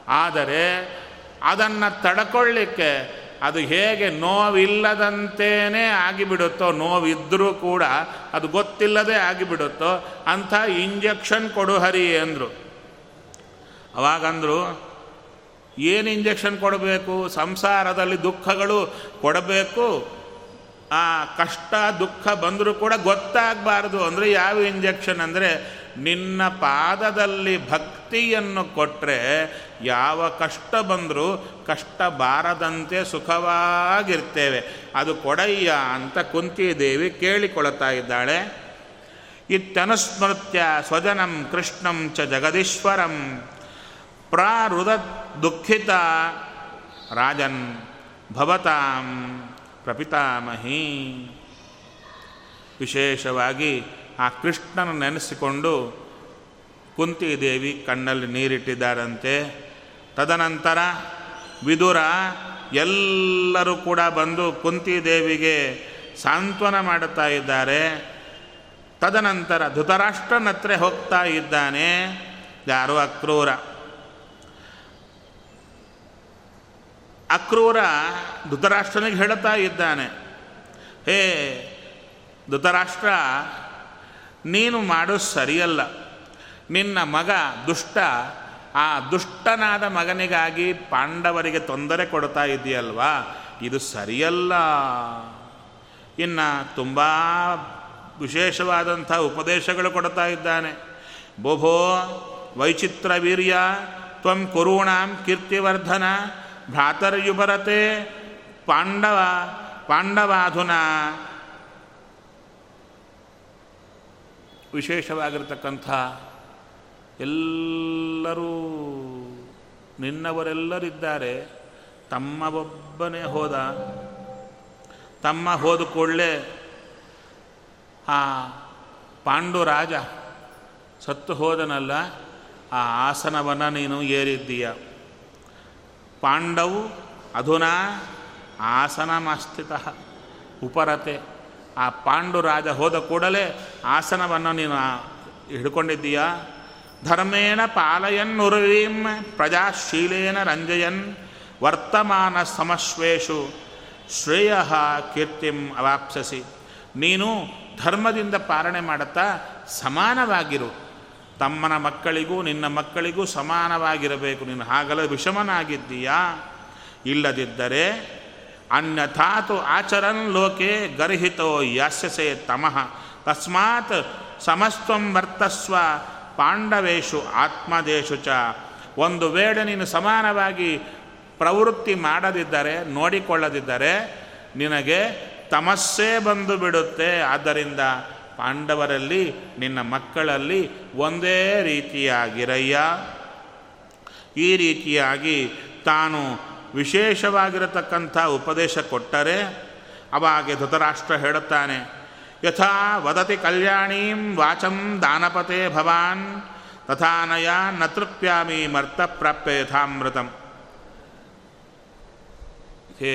ಆದರೆ ಅದನ್ನು ತಡ್ಕೊಳ್ಳಿಕ್ಕೆ ಅದು ಹೇಗೆ ನೋವಿಲ್ಲದಂತೇನೆ ಆಗಿಬಿಡುತ್ತೋ ನೋವಿದ್ದರೂ ಕೂಡ ಅದು ಗೊತ್ತಿಲ್ಲದೆ ಆಗಿಬಿಡುತ್ತೋ, ಅಂಥ ಇಂಜೆಕ್ಷನ್ ಕೊಡು ಹರಿ ಅಂದರು. ಅವಾಗಂದರು, ಏನು ಇಂಜೆಕ್ಷನ್ ಕೊಡಬೇಕು? ಸಂಸಾರದಲ್ಲಿ ದುಃಖಗಳು ಕೊಡಬೇಕು? ಆ ಕಷ್ಟ, ದುಃಖ ಬಂದರೂ ಕೂಡ ಗೊತ್ತಾಗಬಾರ್ದು. ಅಂದರೆ ಯಾವ ಇಂಜೆಕ್ಷನ್ ಅಂದರೆ ನಿನ್ನ ಪಾದದಲ್ಲಿ ಭಕ್ತಿಯನ್ನು ಕೊಟ್ಟರೆ ಯಾವ ಕಷ್ಟ ಬಂದರೂ ಕಷ್ಟ ಬಾರದಂತೆ ಸುಖವಾಗಿರ್ತೇವೆ. ಅದು ಕೊಡಯ್ಯ ಅಂತ ಕುಂತಿದೇವಿ ಕೇಳಿಕೊಳ್ತಾ ಇದ್ದಾಳೆ. ಇತ್ಯನುಸ್ಮೃತ್ಯ ಸ್ವಜನಂ ಕೃಷ್ಣಂ ಚ ಜಗದೀಶ್ವರಂ. ಪ್ರಾರುದ ದುಃಖಿತ ರಾಜನ್ ಭವತಾಂ ಪ್ರಪಿತಾಮಹಿ. ವಿಶೇಷವಾಗಿ ಆ ಕೃಷ್ಣನ ನೆನೆಸಿಕೊಂಡು, ಕುಂತಿದೇವಿ ಕಣ್ಣಲ್ಲಿ ನೀರಿಟ್ಟಿದ್ದಾರಂತೆ. ತದನಂತರ ವಿದುರ ಎಲ್ಲರೂ ಕೂಡ ಬಂದು ಕುಂತಿದೇವಿಗೆ ಸಾಂತ್ವನ ಮಾಡುತ್ತಾ ಇದ್ದಾರೆ. ತದನಂತರ ಧೃತರಾಷ್ಟ್ರನ ಹತ್ರ ಹೋಗ್ತಾ ಇದ್ದಾನೆ. ಯಾರು? ಅಕ್ರೂರ. ಅಕ್ರೂರ ಧೃತರಾಷ್ಟ್ರನಿಗೆ ಹೇಳ್ತಾ ಇದ್ದಾನೆ. ಹೇ ಧೃತರಾಷ್ಟ್ರ ನೀನು ಮಾಡೋ ಸರಿಯಲ್ಲ. ನಿನ್ನ ಮಗ ದುಷ್ಟ, ಆ ದುಷ್ಟನಾದ ಮಗನಿಗಾಗಿ ಪಾಂಡವರಿಗೆ ತೊಂದರೆ ಕೊಡ್ತಾ ಇದೆಯಲ್ವಾ? ಇದು ಸರಿಯಲ್ಲ. ಇನ್ನು ತುಂಬ ವಿಶೇಷವಾದಂಥ ಉಪದೇಶಗಳು ಕೊಡ್ತಾ ಇದ್ದಾನೆ. ಬೋಭೋ ವೈಚಿತ್ರ ವೀರ್ಯ, ತ್ವಂ ಕುರುಣಾಂ ಕೀರ್ತಿವರ್ಧನ, ಭ್ರಾತರ್ಯುಭರತೆ ಪಾಂಡವ, ಪಾಂಡವಾಧುನ ವಿಶೇಷವಾಗಿರ್ತಕ್ಕಂಥ ಎಲ್ಲರೂ ನಿನ್ನವರೆಲ್ಲರಿದ್ದಾರೆ. ತಮ್ಮ ಒಬ್ಬನೇ ಹೋದ. ತಮ್ಮ ಹೋದ ಕೂಡಲೇ ಆ ಪಾಂಡು ರಾಜ ಸತ್ತು ಹೋದನಲ್ಲ, ಆ ಆಸನವನ್ನು ನೀನು ಏರಿದ್ದೀಯ. ಪಾಂಡವು ಅಧುನಾ ಆಸನಮಸ್ಥಿತ, ಉಪರತೆ. ಆ ಪಾಂಡುರಾಜ ಹೋದ ಕೂಡಲೇ ಆಸನವನ್ನು ನೀನು ಹಿಡ್ಕೊಂಡಿದ್ದೀಯ? ಧರ್ಮೇಣ ಪಾಲಯನ್ ಉರ್ವೀಂ ಪ್ರಜಾಶೀಲೇನ ರಂಜಯನ್ ವರ್ತಮಾನ ಸಮಶ್ವೇಷು ಶ್ರೇಯ ಕೀರ್ತಿಂ ಅವಾಪ್ಸಸಿ. ನೀನು ಧರ್ಮದಿಂದ ಪಾಲನೆ ಮಾಡುತ್ತಾ ಸಮಾನವಾಗಿರು. ತಮ್ಮನ ಮಕ್ಕಳಿಗೂ ನಿನ್ನ ಮಕ್ಕಳಿಗೂ ಸಮಾನವಾಗಿರಬೇಕು. ನೀನು ಹಾಗಲ್ಲ ವಿಷಮನಾಗಿದ್ದೀಯಾ? ಇಲ್ಲದಿದ್ದರೆ ಅನ್ಯಥಾತು ಆಚರನ್ ಲೋಕೆ ಗರ್ಹಿತೋ ಯಾಸ್ಯಸೆ ತಮಃ. ತಸ್ಮಾತ್ ಸಮಸ್ತ್ವಂ ವರ್ತಸ್ವ ಪಾಂಡವೇಶು ಆತ್ಮದೇಶು ಚ. ಒಂದು ವೇಳೆ ನೀನು ಸಮಾನವಾಗಿ ಪ್ರವೃತ್ತಿ ಮಾಡದಿದ್ದರೆ, ನೋಡಿಕೊಳ್ಳದಿದ್ದರೆ, ನಿನಗೆ ತಮಸ್ಸೇ ಬಂದು ಬಿಡುತ್ತೆ. ಆದ್ದರಿಂದ ಪಾಂಡವರಲ್ಲಿ, ನಿನ್ನ ಮಕ್ಕಳಲ್ಲಿ ಒಂದೇ ರೀತಿಯಾಗಿರಯ್ಯ. ಈ ರೀತಿಯಾಗಿ ತಾನು ವಿಶೇಷವಾಗಿರತಕ್ಕಂಥ ಉಪದೇಶ ಕೊಟ್ಟರೆ ಅವಾಗೆ ಧೃತರಾಷ್ಟ್ರ ಹೇಳುತ್ತಾನೆ, ಯಥಾ ವದತಿ ಕಲ್ಯಾಣೀಂ ವಾಚಂ ದಾನಪತೆ ಭವಾನ್ ತಥಾನಯ ನ ತೃಪ್ಯಾಮಿ ಮರ್ತ ಪ್ರಾಪ್ಯ ಯಥಾಮೃತಂ ಹೇ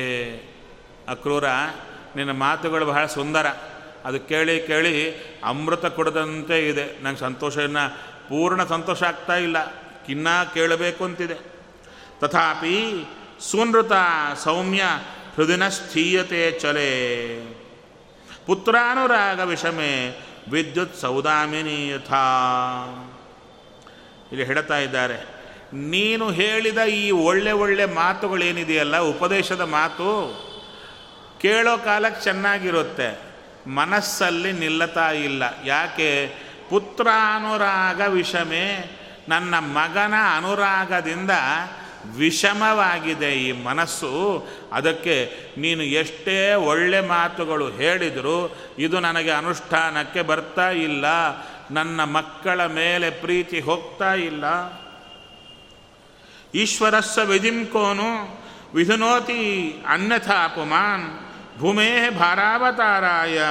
ಅಕ್ರೂರ, ನಿನ್ನ ಮಾತುಗಳು ಬಹಳ ಸುಂದರ. ಅದು ಕೇಳಿ ಕೇಳಿ ಅಮೃತ ಕೊಡದಂತೆ ಇದೆ. ನಂಗೆ ಸಂತೋಷ ಪೂರ್ಣ ಸಂತೋಷ ಆಗ್ತಾ ಇಲ್ಲ. ಕಿನ್ನ ಕೇಳಬೇಕು ಅಂತಿದೆ. ತಥಾಪಿ ಸುನೃತ ಸೌಮ್ಯ ಹೃದಯ ಸ್ಥೀಯತೆ ಚಲೆ. ಪುತ್ರಾನುರಾಗ ವಿಷಮೆ ವಿದ್ಯುತ್ ಸೌದಾಮಿನಿ ಯಥಾ. ಇಲ್ಲಿ ಹೇಳ್ತಾ ಇದ್ದಾರೆ, ನೀನು ಹೇಳಿದ ಈ ಒಳ್ಳೆ ಒಳ್ಳೆ ಮಾತುಗಳೇನಿದೆಯಲ್ಲ, ಉಪದೇಶದ ಮಾತು ಕೇಳೋ ಕಾಲಕ್ಕೆ ಚೆನ್ನಾಗಿರುತ್ತೆ, ಮನಸ್ಸಲ್ಲಿ ನಿಲ್ಲತಾ ಇಲ್ಲ. ಯಾಕೆ? ಪುತ್ರಾನುರಾಗ ವಿಷಮೆ ನನ್ನ ಮಗನ ಅನುರಾಗದಿಂದ ವಿಷಮವಾಗಿದೆ ಈ ಮನಸ್ಸು. ಅದಕ್ಕೆ ನೀನು ಎಷ್ಟೇ ಒಳ್ಳೆ ಮಾತುಗಳು ಹೇಳಿದರು ಇದು ನನಗೆ ಅನುಷ್ಠಾನಕ್ಕೆ ಬರ್ತಾ ಇಲ್ಲ. ನನ್ನ ಮಕ್ಕಳ ಮೇಲೆ ಪ್ರೀತಿ ಹೋಗ್ತಾ ಇಲ್ಲ. ಈಶ್ವರಸ್ಸ ವಿಧಿಂಕೋನು ವಿಧುನೋತಿ ಅನ್ಯಥಾ ಅಪಮಾನ್ ಭೂಮೇ ಭಾರಾವತಾರಾಯ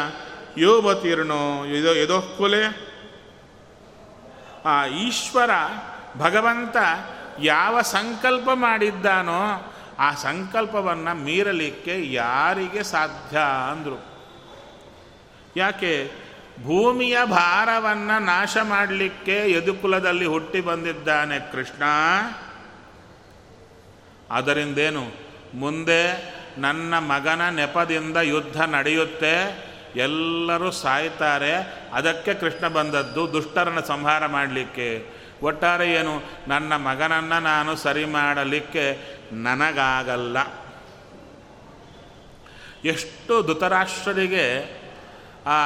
ಯೋವತೀರ್ಣೋ ಇದೋ ಯದೋಃಕುಲೆ ಆ ಈಶ್ವರ ಭಗವಂತ ಯಾವ ಸಂಕಲ್ಪ ಮಾಡಿದ್ದಾನೋ ಆ ಸಂಕಲ್ಪವನ್ನು ಮೀರಲಿಕ್ಕೆ ಯಾರಿಗೆ ಸಾಧ್ಯ ಅಂದರು. ಯಾಕೆ? ಭೂಮಿಯ ಭಾರವನ್ನು ನಾಶ ಮಾಡಲಿಕ್ಕೆ ಯದುಕುಲದಲ್ಲಿ ಹುಟ್ಟಿ ಬಂದಿದ್ದಾನೆ ಕೃಷ್ಣ. ಅದರಿಂದೇನು? ಮುಂದೆ ನನ್ನ ಮಗನ ನೆಪದಿಂದ ಯುದ್ಧ ನಡೆಯುತ್ತೆ, ಎಲ್ಲರೂ ಸಾಯ್ತಾರೆ, ಅದಕ್ಕೆ ಕೃಷ್ಣ ಬಂದದ್ದು ದುಷ್ಟರನ್ನು ಸಂಹಾರ ಮಾಡಲಿಕ್ಕೆ. ಒಟ್ಟಾರೆ ಏನು? ನನ್ನ ಮಗನನ್ನು ನಾನು ಸರಿ ಮಾಡಲಿಕ್ಕೆ ನನಗಾಗಲ್ಲ. ಎಷ್ಟು ಧೃತರಾಷ್ಟ್ರರಿಗೆ ಆ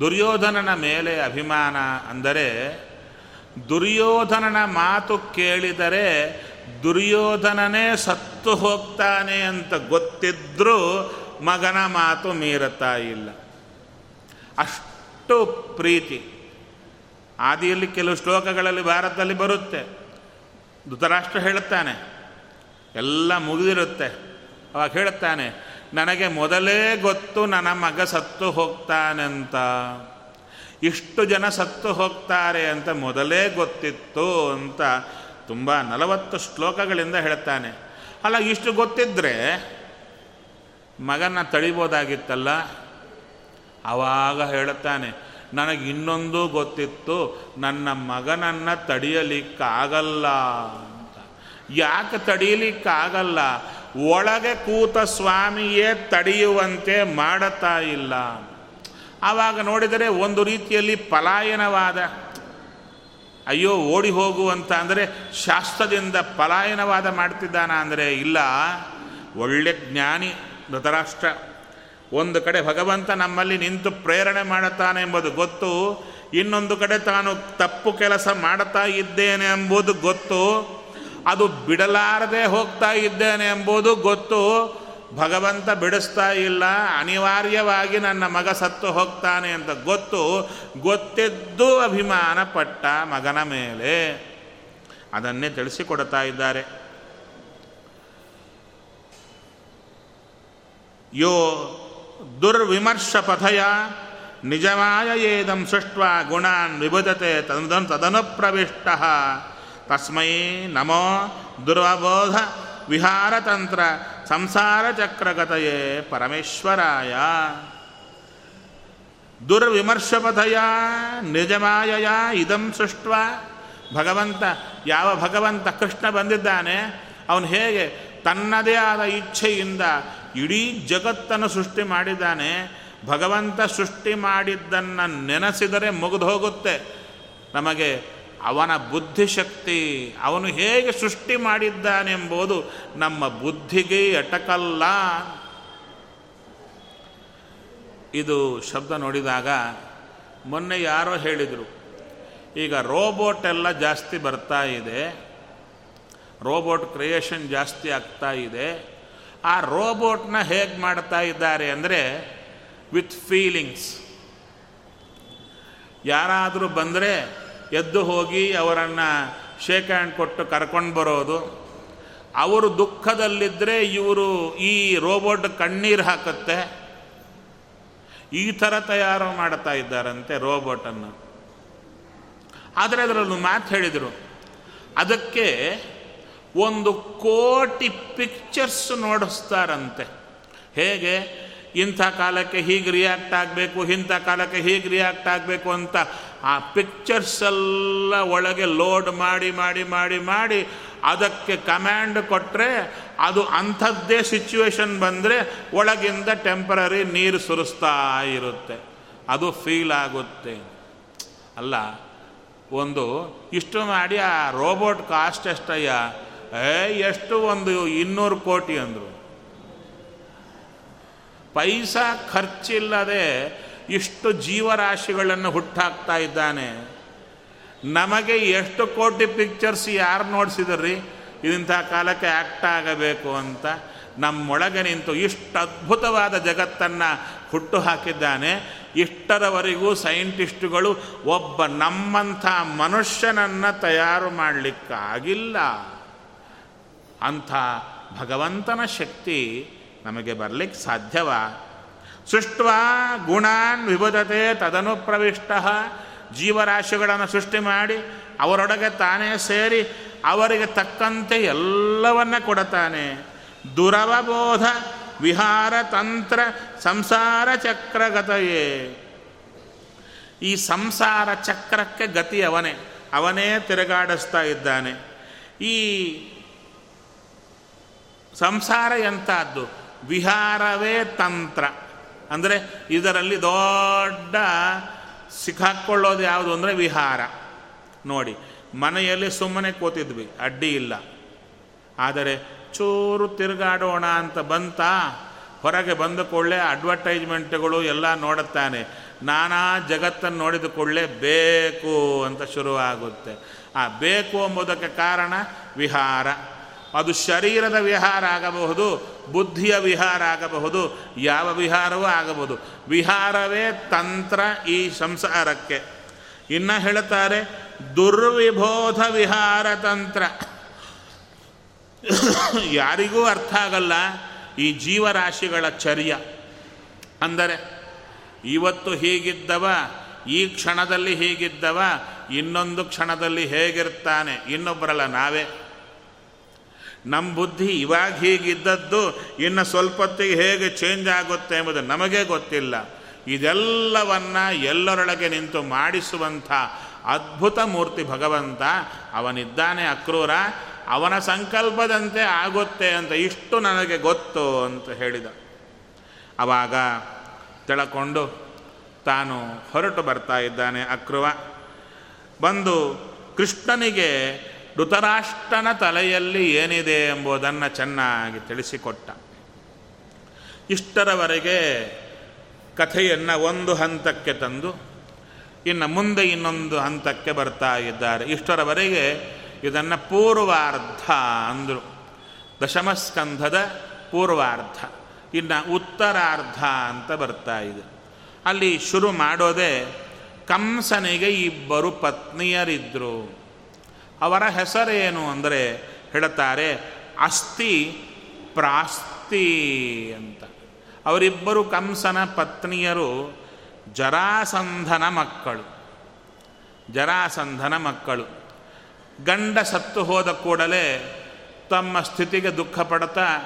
ದುರ್ಯೋಧನನ ಮೇಲೆ ಅಭಿಮಾನ ಅಂದರೆ ದುರ್ಯೋಧನನ ಮಾತು ಕೇಳಿದರೆ ದುರ್ಯೋಧನನೇ ಸತ್ತು ಹೋಗ್ತಾನೆ ಅಂತ ಗೊತ್ತಿದ್ದರೂ ಮಗನ ಮಾತು ಮೀರತಾ ಇಲ್ಲ. ಅಷ್ಟು ಪ್ರೀತಿ. ಆದಿಯಲ್ಲಿ ಕೆಲವು ಶ್ಲೋಕಗಳಲ್ಲಿ ಭಾರತದಲ್ಲಿ ಬರುತ್ತೆ. ಧೃತರಾಷ್ಟ್ರ ಹೇಳುತ್ತಾನೆ. ಎಲ್ಲ ಮುಗಿದಿರುತ್ತೆ. ಅವಾಗ ಹೇಳುತ್ತಾನೆ, ನನಗೆ ಮೊದಲೇ ಗೊತ್ತು ನನ್ನ ಮಗ ಸತ್ತು ಹೋಗ್ತಾನಂತ. ಇಷ್ಟು ಜನ ಸತ್ತು ಹೋಗ್ತಾರೆ ಅಂತ ಮೊದಲೇ ಗೊತ್ತಿತ್ತು ಅಂತ ತುಂಬ ನಲವತ್ತು ಶ್ಲೋಕಗಳಿಂದ ಹೇಳ್ತಾನೆ ಅಲ್ಲ, ಇಷ್ಟು ಗೊತ್ತಿದ್ದರೆ ಮಗನ ತಳಿಬೋದಾಗಿತ್ತಲ್ಲ? ಆವಾಗ ಹೇಳುತ್ತಾನೆ ನನಗೆ ಇನ್ನೊಂದು ಗೊತ್ತಿತ್ತು, ನನ್ನ ಮಗನನ್ನು ತಡೆಯಲಿಕ್ಕಾಗಲ್ಲ ಅಂತ. ಯಾಕೆ ತಡೆಯಲಿಕ್ಕಾಗಲ್ಲ? ಒಳಗೆ ಕೂತ ಸ್ವಾಮಿಯೇ ತಡೆಯುವಂತೆ ಮಾಡುತ್ತಾ ಇಲ್ಲ. ಆವಾಗ ನೋಡಿದರೆ ಒಂದು ರೀತಿಯಲ್ಲಿ ಪಲಾಯನವಾದ, ಅಯ್ಯೋ ಓಡಿ ಹೋಗುವಂತ ಅಂದರೆ ಶಾಸ್ತ್ರದಿಂದ ಪಲಾಯನವಾದ ಮಾಡ್ತಿದ್ದಾನ ಅಂದರೆ ಇಲ್ಲ. ಒಳ್ಳೆ ಜ್ಞಾನಿ, ಧೃತರಾಷ್ಟ್ರ ಒಂದು ಕಡೆ ಭಗವಂತ ನಮ್ಮಲ್ಲಿ ನಿಂತು ಪ್ರೇರಣೆ ಮಾಡುತ್ತಾನೆ ಎಂಬುದು ಗೊತ್ತು. ಇನ್ನೊಂದು ಕಡೆ ತಾನು ತಪ್ಪು ಕೆಲಸ ಮಾಡುತ್ತಾ ಇದ್ದೇನೆ ಎಂಬುದು ಗೊತ್ತು. ಅದು ಬಿಡಲಾರದೆ ಹೋಗ್ತಾ ಇದ್ದೇನೆ ಎಂಬುದು ಗೊತ್ತು. ಭಗವಂತ ಬಿಡಿಸ್ತಾ ಇಲ್ಲ. ಅನಿವಾರ್ಯವಾಗಿ ನನ್ನ ಮಗ ಸತ್ತು ಹೋಗ್ತಾನೆ ಅಂತ ಗೊತ್ತು. ಗೊತ್ತಿದ್ದು ಅಭಿಮಾನ ಪಟ್ಟ ಮಗನ ಮೇಲೆ. ಅದನ್ನೇ ತಿಳಿಸಿಕೊಡ್ತಾ ಇದ್ದಾರೆ. ಯೋ ದುರ್ವಿಮರ್ಶ ಪಥಯ ನಿಜಮಾಯ ಏದಂ ಸೃಷ್ಟ ಗುಣಾನ್ ವಿಭುಜತೆ ತದನು ತದನು ಪ್ರವಿಷ್ಟ ತಸ್ಮೈ ನಮೋ ದುರ್ವಬೋಧ ವಿಹಾರತಂತ್ರ ಸಂಸಾರ ಚಕ್ರಗತಯೇ ಪರಮೇಶ್ವರಾಯ. ದುರ್ವಿಮರ್ಶಪಥಯ ನಿಜಮಾಯಯ ಇದಂ ಸೃಷ್ಟ ಭಗವಂತ, ಯಾವ ಭಗವಂತ ಕೃಷ್ಣ ಬಂದಿದ್ದಾನೆ, ಅವನು ಹೇಗೆ ತನ್ನದೇ ಆದ ಇಚ್ಛೆಯಿಂದ ಇಡೀ ಜಗತ್ತನ್ನು ಸೃಷ್ಟಿ ಮಾಡಿದ್ದಾನೆ. ಭಗವಂತ ಸೃಷ್ಟಿ ಮಾಡಿದ್ದನ್ನು ನೆನೆಸಿದರೆ ಮುಗಿದು ಹೋಗುತ್ತೆ. ನಮಗೆ ಅವನ ಬುದ್ಧಿಶಕ್ತಿ, ಅವನು ಹೇಗೆ ಸೃಷ್ಟಿ ಮಾಡಿದ್ದಾನೆಂಬುದು ನಮ್ಮ ಬುದ್ಧಿಗೆ ಅಟಕಲ್ಲ ಇದು ಶಬ್ದ ನೋಡಿದಾಗ ಮೊನ್ನೆ ಯಾರೋ ಹೇಳಿದರು, ಈಗ ರೋಬೋಟ್ ಎಲ್ಲ ಜಾಸ್ತಿ ಬರ್ತಾ ಇದೆ, ರೋಬೋಟ್ ಕ್ರಿಯೇಷನ್ ಜಾಸ್ತಿ ಆಗ್ತಾ ಇದೆ ಆ ರೋಬೋಟ್ನ ಹೇಗೆ ಮಾಡ್ತಾ ಇದ್ದಾರೆ ಅಂದರೆ ವಿತ್ ಫೀಲಿಂಗ್ಸ್. ಯಾರಾದರೂ ಬಂದರೆ ಎದ್ದು ಹೋಗಿ ಅವರನ್ನು ಶೇಕ್ ಹ್ಯಾಂಡ್ ಕೊಟ್ಟು ಕರ್ಕೊಂಡು ಬರೋದು. ಅವರು ದುಃಖದಲ್ಲಿದ್ದರೆ ಇವರು ಈ ರೋಬೋಟ್ ಕಣ್ಣೀರು ಹಾಕುತ್ತೆ. ಈ ಥರ ತಯಾರು ಮಾಡ್ತಾ ಇದ್ದಾರಂತೆ ರೋಬೋಟನ್ನು. ಆದರೆ ಅದರಲ್ಲೊಂದು ಮಾತು ಹೇಳಿದರು. ಅದಕ್ಕೆ ಒಂದು ಕೋಟಿ ಪಿಕ್ಚರ್ಸ್ ನೋಡಿಸ್ತಾರಂತೆ. ಹೇಗೆ? ಇಂಥ ಕಾಲಕ್ಕೆ ಹೀಗೆ ರಿಯಾಕ್ಟ್ ಆಗಬೇಕು, ಇಂಥ ಕಾಲಕ್ಕೆ ಹೀಗೆ ರಿಯಾಕ್ಟ್ ಆಗಬೇಕು ಅಂತ ಆ ಪಿಕ್ಚರ್ಸ್ ಎಲ್ಲ ಒಳಗೆ ಲೋಡ್ ಮಾಡಿ ಮಾಡಿ ಮಾಡಿ ಮಾಡಿ ಅದಕ್ಕೆ ಕಮ್ಯಾಂಡ್ ಕೊಟ್ಟರೆ ಅದು ಅಂಥದ್ದೇ ಸಿಚುವೇಶನ್ ಬಂದರೆ ಒಳಗಿಂದ ಟೆಂಪ್ರರಿ ನೀರು ಸುರಿಸ್ತಾ ಇರುತ್ತೆ. ಅದು ಫೀಲ್ ಆಗುತ್ತೆ. ಅಲ್ಲ, ಒಂದು ಇಷ್ಟು ಮಾಡಿ ಆ ರೋಬೋಟ್ ಕಾಸ್ಟ್ ಎಷ್ಟಯ್ಯ? ಏ, ಎಷ್ಟು ಒಂದು ಇನ್ನೂರು ಕೋಟಿ ಅಂದರು. ಪೈಸಾ ಖರ್ಚಿಲ್ಲದೆ ಇಷ್ಟು ಜೀವರಾಶಿಗಳನ್ನು ಹುಟ್ಟಾಕ್ತಾ ಇದ್ದಾನೆ. ನಮಗೆ ಎಷ್ಟು ಕೋಟಿ ಪಿಕ್ಚರ್ಸ್ ಯಾರು ನೋಡಿಸಿದ್ರಿ? ಇಂಥ ಕಾಲಕ್ಕೆ ಆ್ಯಕ್ಟ್ ಆಗಬೇಕು ಅಂತ ನಮ್ಮೊಳಗೆ ನಿಂತು ಇಷ್ಟು ಅದ್ಭುತವಾದ ಜಗತ್ತನ್ನು ಹುಟ್ಟು ಹಾಕಿದ್ದಾನೆ. ಇಷ್ಟರವರೆಗೂ ಸೈಂಟಿಸ್ಟುಗಳು ಒಬ್ಬ ನಮ್ಮಂಥ ಮನುಷ್ಯನನ್ನು ತಯಾರು ಮಾಡಲಿಕ್ಕಾಗಿಲ್ಲ. ಅಂಥ ಭಗವಂತನ ಶಕ್ತಿ ನಮಗೆ ಬರಲಿಕ್ಕೆ ಸಾಧ್ಯವ. ಸೃಷ್ಟ ಗುಣಾನ್ ವಿಭುಧತೆ ತದನು ಪ್ರವಿಷ್ಟ. ಜೀವರಾಶಿಗಳನ್ನು ಸೃಷ್ಟಿ ಮಾಡಿ ಅವರೊಡಗೆ ತಾನೇ ಸೇರಿ ಅವರಿಗೆ ತಕ್ಕಂತೆ ಎಲ್ಲವನ್ನ ಕೊಡತಾನೆ. ದುರವಬೋಧ ವಿಹಾರ ತಂತ್ರ ಸಂಸಾರ ಚಕ್ರಗತೆಯೇ. ಈ ಸಂಸಾರ ಚಕ್ರಕ್ಕೆ ಗತಿ ಅವನೇ. ಅವನೇ ತಿರುಗಾಡಿಸ್ತಾ ಇದ್ದಾನೆ. ಈ ಸಂಸಾರ ಎಂಥದ್ದು? ವಿಹಾರವೇ ತಂತ್ರ. ಅಂದರೆ ಇದರಲ್ಲಿ ದೊಡ್ಡ ಸಿಕ್ಕಾಕ್ಕೊಳ್ಳೋದು ಯಾವುದು ಅಂದರೆ ವಿಹಾರ. ನೋಡಿ, ಮನೆಯಲ್ಲಿ ಸುಮ್ಮನೆ ಕೂತಿದ್ವಿ, ಅಡ್ಡಿ ಇಲ್ಲ. ಆದರೆ ಚೂರು ತಿರುಗಾಡೋಣ ಅಂತ ಬಂತ, ಹೊರಗೆ ಬಂದ ಕೂಡಲೇ ಅಡ್ವರ್ಟೈಸ್ಮೆಂಟ್ಗಳು ಎಲ್ಲ ನೋಡುತ್ತಾನೆ. ನಾನಾ ಜಗತ್ತನ್ನು ನೋಡಿದ ಕೂಡಲೇ ಬೇಕು ಅಂತ ಶುರುವಾಗುತ್ತೆ. ಆ ಬೇಕು ಎಂಬುದಕ್ಕೆ ಕಾರಣ ವಿಹಾರ. ಅದು ಶರೀರದ ವಿಹಾರ ಆಗಬಹುದು, ಬುದ್ಧಿಯ ವಿಹಾರ ಆಗಬಹುದು, ಯಾವ ವಿಹಾರವೂ ಆಗಬಹುದು. ವಿಹಾರವೇ ತಂತ್ರ ಈ ಸಂಸಾರಕ್ಕೆ. ಇನ್ನು ಹೇಳುತ್ತಾರೆ ದುರ್ವಿಬೋಧ ವಿಹಾರ ತಂತ್ರ. ಯಾರಿಗೂ ಅರ್ಥ ಆಗಲ್ಲ ಈ ಜೀವರಾಶಿಗಳ ಚರ್ಯ. ಅಂದರೆ, ಇವತ್ತು ಹೀಗಿದ್ದವ, ಈ ಕ್ಷಣದಲ್ಲಿ ಹೀಗಿದ್ದವ, ಇನ್ನೊಂದು ಕ್ಷಣದಲ್ಲಿ ಹೇಗಿರ್ತಾನೆ, ಇನ್ನೊಬ್ಬರಲ್ಲ ನಾವೇ. ನಮ್ಮ ಬುದ್ಧಿ ಇವಾಗ ಹೀಗಿದ್ದದ್ದು ಇನ್ನು ಸ್ವಲ್ಪ ಹೊತ್ತಿಗೆ ಹೇಗೆ ಚೇಂಜ್ ಆಗುತ್ತೆ ಎಂಬುದು ನಮಗೆ ಗೊತ್ತಿಲ್ಲ. ಇದೆಲ್ಲವನ್ನು ಎಲ್ಲರೊಳಗೆ ನಿಂತು ಮಾಡಿಸುವಂಥ ಅದ್ಭುತ ಮೂರ್ತಿ ಭಗವಂತ, ಅವನಿದ್ದಾನೆ ಅಕ್ರೂರ, ಅವನ ಸಂಕಲ್ಪದಂತೆ ಆಗುತ್ತೆ ಅಂತ ಇಷ್ಟು ನನಗೆ ಗೊತ್ತು ಅಂತ ಹೇಳಿದ. ಆವಾಗ ತಿಳ್ಕೊಂಡು ತಾನು ಹೊರಟು ಬರ್ತಾ ಇದ್ದಾನೆ ಅಕ್ರೂವ ಬಂದು ಕೃಷ್ಣನಿಗೆ ಋತರಾಷ್ಟ್ರನ ತಲೆಯಲ್ಲಿ ಏನಿದೆ ಎಂಬುದನ್ನು ಚೆನ್ನಾಗಿ ತಿಳಿಸಿಕೊಟ್ಟ. ಇಷ್ಟರವರೆಗೆ ಕಥೆಯನ್ನು ಒಂದು ಹಂತಕ್ಕೆ ತಂದು, ಇನ್ನು ಮುಂದೆ ಇನ್ನೊಂದು ಹಂತಕ್ಕೆ ಬರ್ತಾ ಇದ್ದಾರೆ. ಇಷ್ಟರವರೆಗೆ ಇದನ್ನು ಪೂರ್ವಾರ್ಧ ಅಂದರು. ದಶಮಸ್ಕಂಧದ ಪೂರ್ವಾರ್ಧ, ಇನ್ನು ಉತ್ತರಾರ್ಧ ಅಂತ ಬರ್ತಾ ಇದೆ. ಅಲ್ಲಿ ಶುರು ಮಾಡೋದೇ ಕಂಸನಿಗೆ ಇಬ್ಬರು ಪತ್ನಿಯರಿದ್ದರು ಅವರ ಹೆಸರೇನು ಅಂದರೆ ಹೇಳುತ್ತಾರೆ, ಅಸ್ಥಿ ಪ್ರಾಸ್ತಿ ಅಂತ. ಅವರಿಬ್ಬರು ಕಂಸನ ಪತ್ನಿಯರು ಜರಾಸಂಧನ ಮಕ್ಕಳು. ಜರಾಸಂಧನ ಮಕ್ಕಳು. ಗಂಡ ಸತ್ತು ಹೋದ ಕೂಡಲೇ ತಮ್ಮ ಸ್ಥಿತಿಗೆ ದುಃಖ ಪಡ್ತಾ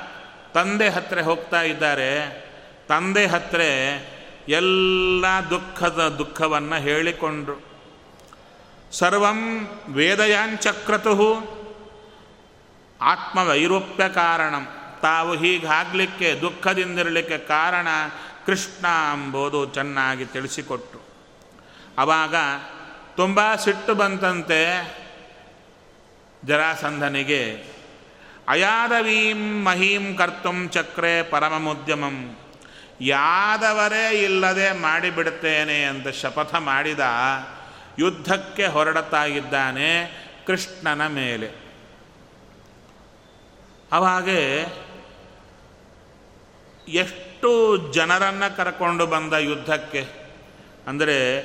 ತಂದೆ ಹತ್ತಿರ ಹೋಗ್ತಾ ಇದ್ದಾರೆ. ತಂದೆ ಹತ್ತಿರ ಎಲ್ಲ ದುಃಖದ ದುಃಖವನ್ನು ಹೇಳಿಕೊಂಡ್ರು. ಸರ್ವಂ ವೇದಯಾಂಚಕ್ರತು ಆತ್ಮವೈರೂಪ್ಯ ಕಾರಣಂ. ತಾವು ಹೀಗಾಗಲಿಕ್ಕೆ, ದುಃಖದಿಂದಿರಲಿಕ್ಕೆ ಕಾರಣ ಕೃಷ್ಣ ಎಂಬುದು ಚೆನ್ನಾಗಿ ತಿಳಿಸಿಕೊಟ್ರು ಆವಾಗ ತುಂಬ ಸಿಟ್ಟು ಬಂತಂತೆ ಜರಾಸಂಧನಿಗೆ. ಅಯಾದವೀಂ ಮಹೀಂ ಕರ್ತುಂ ಚಕ್ರೆ ಪರಮಮುದ್ಯಮಂ. ಯಾದವರೇ ಇಲ್ಲದೆ ಮಾಡಿಬಿಡುತ್ತೇನೆ ಅಂತ ಶಪಥ ಮಾಡಿದ ಯುದ್ಧಕ್ಕೆ ಹೊರಡುತ್ತಾ ಇದ್ದಾನೆ ಕೃಷ್ಣನ ಮೇಲೆ. ಅವಾಗೆ ಎಷ್ಟು ಜನರನ್ನು ಕರ್ಕೊಂಡು ಬಂದ ಯುದ್ಧಕ್ಕೆ? ಅಂದರೆ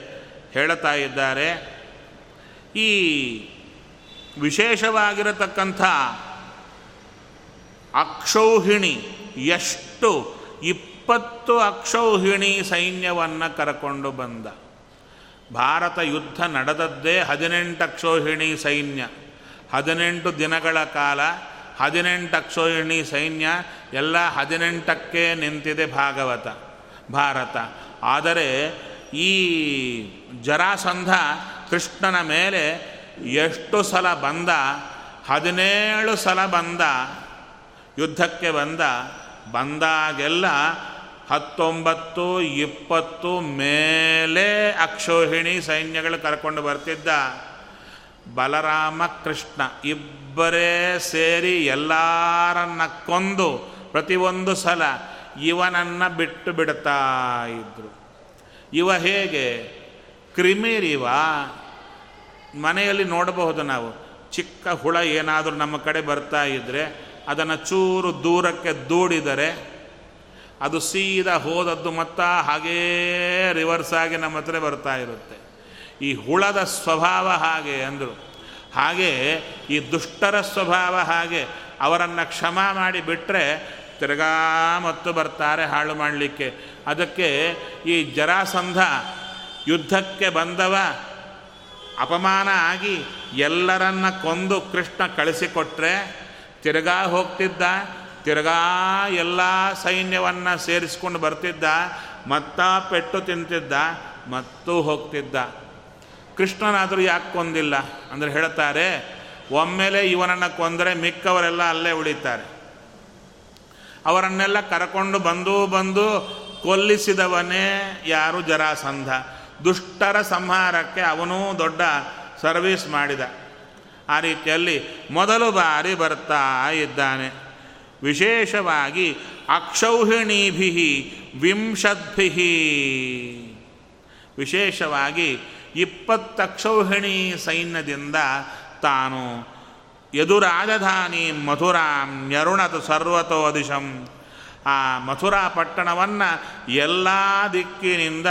ಹೇಳ್ತಾ ಇದ್ದಾರೆ, ಈ ವಿಶೇಷವಾಗಿರತಕ್ಕಂಥ ಅಕ್ಷೌಹಿಣಿ, ಎಷ್ಟು ಇಪ್ಪತ್ತು ಅಕ್ಷೌಹಿಣಿ ಸೈನ್ಯವನ್ನು ಕರ್ಕೊಂಡು ಬಂದ. ಭಾರತ ಯುದ್ಧ ನಡೆದದ್ದೇ ಹದಿನೆಂಟು ಅಕ್ಷೋಹಿಣಿ ಸೈನ್ಯ. ಹದಿನೆಂಟು ದಿನಗಳ ಕಾಲ ಹದಿನೆಂಟು ಅಕ್ಷೋಹಿಣಿ ಸೈನ್ಯ ಎಲ್ಲ ಹದಿನೆಂಟಕ್ಕೆ ನಿಂತಿದೆ ಭಾಗವತ, ಭಾರತ. ಆದರೆ ಈ ಜರಾಸಂಧ ಕೃಷ್ಣನ ಮೇಲೆ ಎಷ್ಟು ಸಲ ಬಂದ, ಹದಿನೇಳು ಸಲ ಬಂದ, ಯುದ್ಧಕ್ಕೆ ಬಂದ, ಬಂದಾಗೆಲ್ಲ ಹತ್ತೊಂಬತ್ತು, ಇಪ್ಪತ್ತು ಮೇಲೆ ಅಕ್ಷೋಹಿಣಿ ಸೈನ್ಯಗಳು ಕರ್ಕೊಂಡು ಬರ್ತಿದ್ದ ಬಲರಾಮ ಕೃಷ್ಣ. ಇಬ್ಬರೇ ಸೇರಿ ಎಲ್ಲರನ್ನ ಕೊಂದು ಪ್ರತಿಯೊಂದು ಸಲ ಇವನನ್ನು ಬಿಟ್ಟು ಬಿಡ್ತಾ ಇದ್ರು. ಇವ ಹೇಗೆ? ಕ್ರಿಮಿರಿವ ಮನೆಯಲ್ಲಿ ನೋಡಬಹುದು ನಾವು. ಚಿಕ್ಕ ಹುಳ ಏನಾದರೂ ನಮ್ಮ ಕಡೆ ಬರ್ತಾ ಇದ್ದರೆ ಅದನ್ನು ಚೂರು ದೂರಕ್ಕೆ ದೂಡಿದರೆ ಅದು ಸೀದಾ ಹೋದದ್ದು ಮತ್ತ ಹಾಗೇ ರಿವರ್ಸ್ ಆಗಿ ನಮ್ಮ ಹತ್ರ ಬರ್ತಾ ಇರುತ್ತೆ. ಈ ಹುಳದ ಸ್ವಭಾವ ಹಾಗೆ ಅಂದರು. ಹಾಗೆ ಈ ದುಷ್ಟರ ಸ್ವಭಾವ ಹಾಗೆ. ಅವರನ್ನು ಕ್ಷಮ ಮಾಡಿ ಬಿಟ್ಟರೆ ತಿರುಗಾ ಮತ್ತು ಬರ್ತಾರೆ ಹಾಳು ಮಾಡಲಿಕ್ಕೆ. ಅದಕ್ಕೆ ಈ ಜರಾಸಂಧ ಯುದ್ಧಕ್ಕೆ ಬಂದವ ಅಪಮಾನ ಆಗಿ ಎಲ್ಲರನ್ನ ಕೊಂದು ಕೃಷ್ಣ ಕಳಿಸಿಕೊಟ್ರೆ ತಿರುಗಾ ಹೋಗ್ತಿದ್ದ. ತಿರ್ಗಾ ಎಲ್ಲ ಸೈನ್ಯವನ್ನು ಸೇರಿಸ್ಕೊಂಡು ಬರ್ತಿದ್ದ, ಮತ್ತ ಪೆಟ್ಟು ತಿಂತಿದ್ದ, ಮತ್ತು ಹೋಗ್ತಿದ್ದ. ಕೃಷ್ಣನಾದರೂ ಯಾಕೆ ಕೊಂದಿಲ್ಲ? ಅಂದರೆ ಹೇಳ್ತಾರೆ, ಒಮ್ಮೆಲೆ ಇವನನ್ನು ಕೊಂದರೆ ಮಿಕ್ಕವರೆಲ್ಲ ಅಲ್ಲೇ ಉಳಿತಾರೆ. ಅವರನ್ನೆಲ್ಲ ಕರಕೊಂಡು ಬಂದು ಬಂದು ಕೊಲ್ಲಿಸಿದವನೇ ಯಾರು? ಜರಾಸಂಧ. ದುಷ್ಟರ ಸಂಹಾರಕ್ಕೆ ಅವನೂ ದೊಡ್ಡ ಸರ್ವೀಸ್ ಮಾಡಿದ. ಆ ರೀತಿಯಲ್ಲಿ ಮೊದಲು ಬಾರಿ ಬರ್ತಾ ಇದ್ದಾನೆ. ವಿಶೇಷವಾಗಿ ಅಕ್ಷೌಹಿಣೀಭಿ ವಿಂಶದ್ಭಿ. ವಿಶೇಷವಾಗಿ ಇಪ್ಪತ್ತಕ್ಷೌಹಿಣಿ ಸೈನ್ಯದಿಂದ ತಾನು ಯದುರಾಜಧಾನಿ ಮಥುರಾಂ ನ್ಯರುಣತು ಸರ್ವತೋ ದಿಶಂ ಆ ಮಥುರಾ ಪಟ್ಟಣವನ್ನು ಎಲ್ಲ ದಿಕ್ಕಿನಿಂದ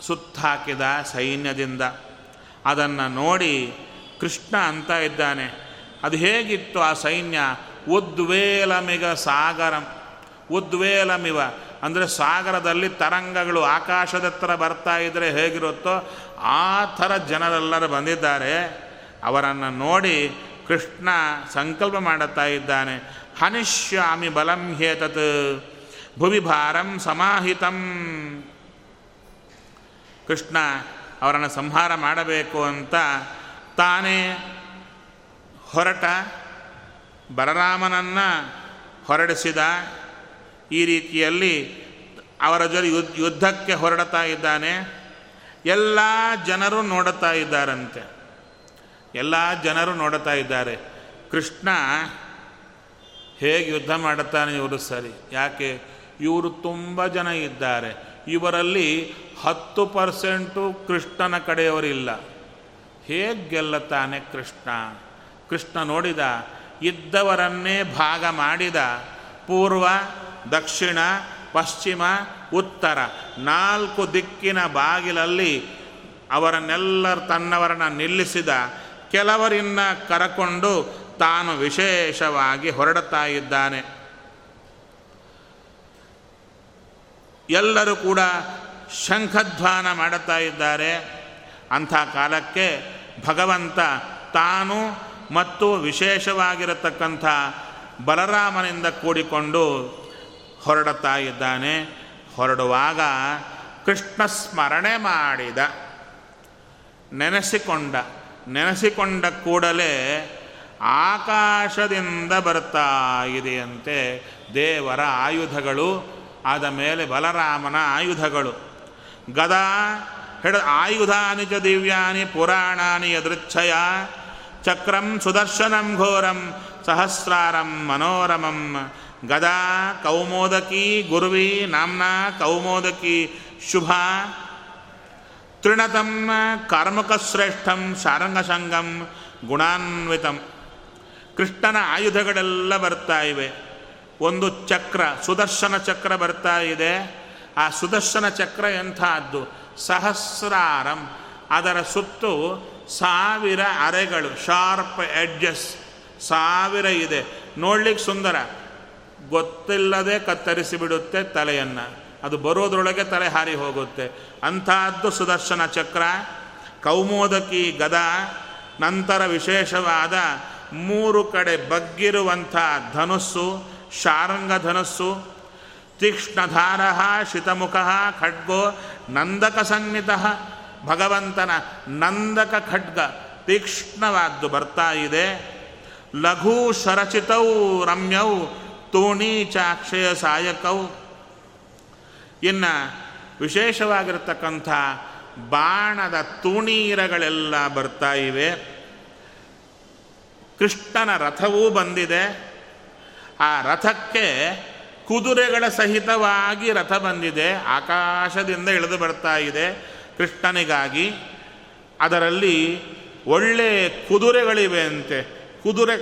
ಸುತ್ತಾಕಿದ ಸೈನ್ಯದಿಂದ. ಅದನ್ನು ನೋಡಿ ಕೃಷ್ಣ ಅಂತ ಇದ್ದಾನೆ. ಅದು ಹೇಗಿತ್ತು ಆ ಸೈನ್ಯ? ಉದ್ವೇಲಮಿಗ ಸಾಗರಂ. ಉದ್ವೇಲಮಿವ ಅಂದರೆ ಸಾಗರದಲ್ಲಿ ತರಂಗಗಳು ಆಕಾಶದತ್ತರ ಬರ್ತಾ ಇದ್ದರೆ ಹೇಗಿರುತ್ತೋ ಆ ಥರ ಜನರೆಲ್ಲರೂ ಬಂದಿದ್ದಾರೆ. ಅವರನ್ನು ನೋಡಿ ಕೃಷ್ಣ ಸಂಕಲ್ಪ ಮಾಡುತ್ತಾ ಇದ್ದಾನೆ. ಹನಿಷ್ಯಾಮಿ ಬಲಂ ಹೇತತ್. ಭುವಿ ಭಾರಂ ಸಮಾಹಿತಂ. ಕೃಷ್ಣ ಅವರನ್ನು ಸಂಹಾರ ಮಾಡಬೇಕು ಅಂತ ತಾನೇ ಹೊರಟ. ಬಲರಾಮನನ್ನು ಹೊರಡಿಸಿದ ಈ ರೀತಿಯಲ್ಲಿ ಅವರ ಜೊತೆ ಯುದ್ಧ, ಯುದ್ಧಕ್ಕೆ ಹೊರಡ್ತಾ ಇದ್ದಾನೆ. ಎಲ್ಲ ಜನರು ನೋಡುತ್ತಾ ಇದ್ದಾರಂತೆ. ಎಲ್ಲ ಜನರು ನೋಡುತ್ತಾ ಇದ್ದಾರೆ. ಕೃಷ್ಣ ಹೇಗೆ ಯುದ್ಧ ಮಾಡುತ್ತಾನೆ ಇವರು ಸರಿ. ಯಾಕೆ? ಇವರು ತುಂಬ ಜನ ಇದ್ದಾರೆ. ಇವರಲ್ಲಿ ಹತ್ತು ಪರ್ಸೆಂಟು ಕೃಷ್ಣನ ಕಡೆಯವರಿಲ್ಲ. ಹೇಗೆ ಗೆಲ್ಲುತ್ತಾನೆ ಕೃಷ್ಣ? ಕೃಷ್ಣ ನೋಡಿದ ಇದ್ದವರನ್ನೇ ಭಾಗ ಮಾಡಿದ ಪೂರ್ವ, ದಕ್ಷಿಣ, ಪಶ್ಚಿಮ, ಉತ್ತರ ನಾಲ್ಕು ದಿಕ್ಕಿನ ಬಾಗಿಲಲ್ಲಿ ಅವರನ್ನೆಲ್ಲರ ತನ್ನವರನ್ನ ನಿಲ್ಲಿಸಿದ ಕೆಲವರಿಂದ ಕರಕೊಂಡು ತಾನು ವಿಶೇಷವಾಗಿ ಹೊರಡುತ್ತಾ ಇದ್ದಾನೆ. ಎಲ್ಲರೂ ಕೂಡ ಶಂಖಧ್ವಾನ ಮಾಡುತ್ತಾ ಇದ್ದಾರೆ. ಅಂಥ ಕಾಲಕ್ಕೆ ಭಗವಂತ ತಾನು ಮತ್ತು ವಿಶೇಷವಾಗಿರತಕ್ಕಂಥ ಬಲರಾಮನಿಂದ ಕೂಡಿಕೊಂಡು ಹೊರಡುತ್ತಾ ಇದ್ದಾನೆ. ಹೊರಡುವಾಗ ಕೃಷ್ಣ ಸ್ಮರಣೆ ಮಾಡಿದ. ನೆನೆಸಿಕೊಂಡ. ನೆನೆಸಿಕೊಂಡ ಕೂಡಲೇ ಆಕಾಶದಿಂದ ಬರ್ತಾ ಇದೆಯಂತೆ ದೇವರ ಆಯುಧಗಳು, ಆದ ಮೇಲೆ ಬಲರಾಮನ ಆಯುಧಗಳು. ಗದಾ ಹಿಡ ಆಯುಧಾನಿ ಚ ದಿವ್ಯಾನಿ ಪುರಾಣಾನಿ ಯದೃಚ್ಛಯ ಚಕ್ರಂ ಸುದರ್ಶನಂ ಘೋರಂ ಸಹಸ್ರಾರಂ ಮನೋರಮಂ ಗದಾ ಕೌಮೋದಕಿ ಗುರುವಿ ನಾಮ್ನಾ ಕೌಮೋದಕಿ ಶುಭ ತೃಣತಂ ಕಾರ್ಮಕಶ್ರೇಷ್ಠಂ ಶಾರಂಗಸಂಗಂ ಗುಣಾನ್ವಿತಂ ಕೃಷ್ಣನ ಆಯುಧಗಳೆಲ್ಲ ಬರ್ತಾ ಇವೆ। ಒಂದು ಚಕ್ರ, ಸುದರ್ಶನ ಚಕ್ರ ಬರ್ತಾ ಇದೆ। ಆ ಸುದರ್ಶನ ಚಕ್ರ ಎಂಥದ್ದು? ಸಹಸ್ರಾರಂ. ಅದರ ಸುತ್ತು ಸಾವಿರ ಅರೆಗಳು, ಶಾರ್ಪ್ ಎಡ್ಜಸ್, ಸಾವಿರ ಇದೆ. ನೋಡ್ಲಿಕ್ಕೆ ಸುಂದರ. ಗೊತ್ತಿಲ್ಲದೆ ಕತ್ತರಿಸಿ ಬಿಡುತ್ತೆ ತಲೆಯನ್ನು. ಅದು ಬರೋದ್ರೊಳಗೆ ತಲೆ ಹಾರಿ ಹೋಗುತ್ತೆ. ಅಂಥದ್ದು ಸುದರ್ಶನ ಚಕ್ರ. ಕೌಮೋದಕಿ ಗದ. ನಂತರ ವಿಶೇಷವಾದ ಮೂರು ಕಡೆ ಬಗ್ಗಿರುವಂಥ ಧನುಸ್ಸು, ಶಾರಂಗ ಧನುಸ್ಸು. ತೀಕ್ಷ್ಣಧಾರ, ಶಿತಮುಖ, ಖಡ್ಗೋ, ನಂದಕ ಸಂಹಿತ ಭಗವಂತನ ನಂದಕ ಖಡ್ಗ ತೀಕ್ಷ್ಣವಾದ್ದು ಬರ್ತಾ ಇದೆ. ಲಘು ಶರಚಿತೌ ರಮ್ಯೌ ತೋಣಿ ಚಾಕ್ಷಯ ಸಾಯಕೌ. ಇನ್ನು ವಿಶೇಷವಾಗಿರ್ತಕ್ಕಂಥ ಬಾಣದ ತೂಣೀರಗಳೆಲ್ಲ ಬರ್ತಾ ಇವೆ. ಕೃಷ್ಣನ ರಥವೂ ಬಂದಿದೆ. ಆ ರಥಕ್ಕೆ ಕುದುರೆಗಳ ಸಹಿತವಾಗಿ ರಥ ಬಂದಿದೆ. ಆಕಾಶದಿಂದ ಇಳಿದು ಬರ್ತಾ ಇದೆ. ಕೃಷ್ಣನಿಗಾಗಿ ಅದರಲ್ಲಿ ಒಳ್ಳೆ ಕುದುರೆಗಳಿವೆ ಅಂತೆ. ಕುದುರೆ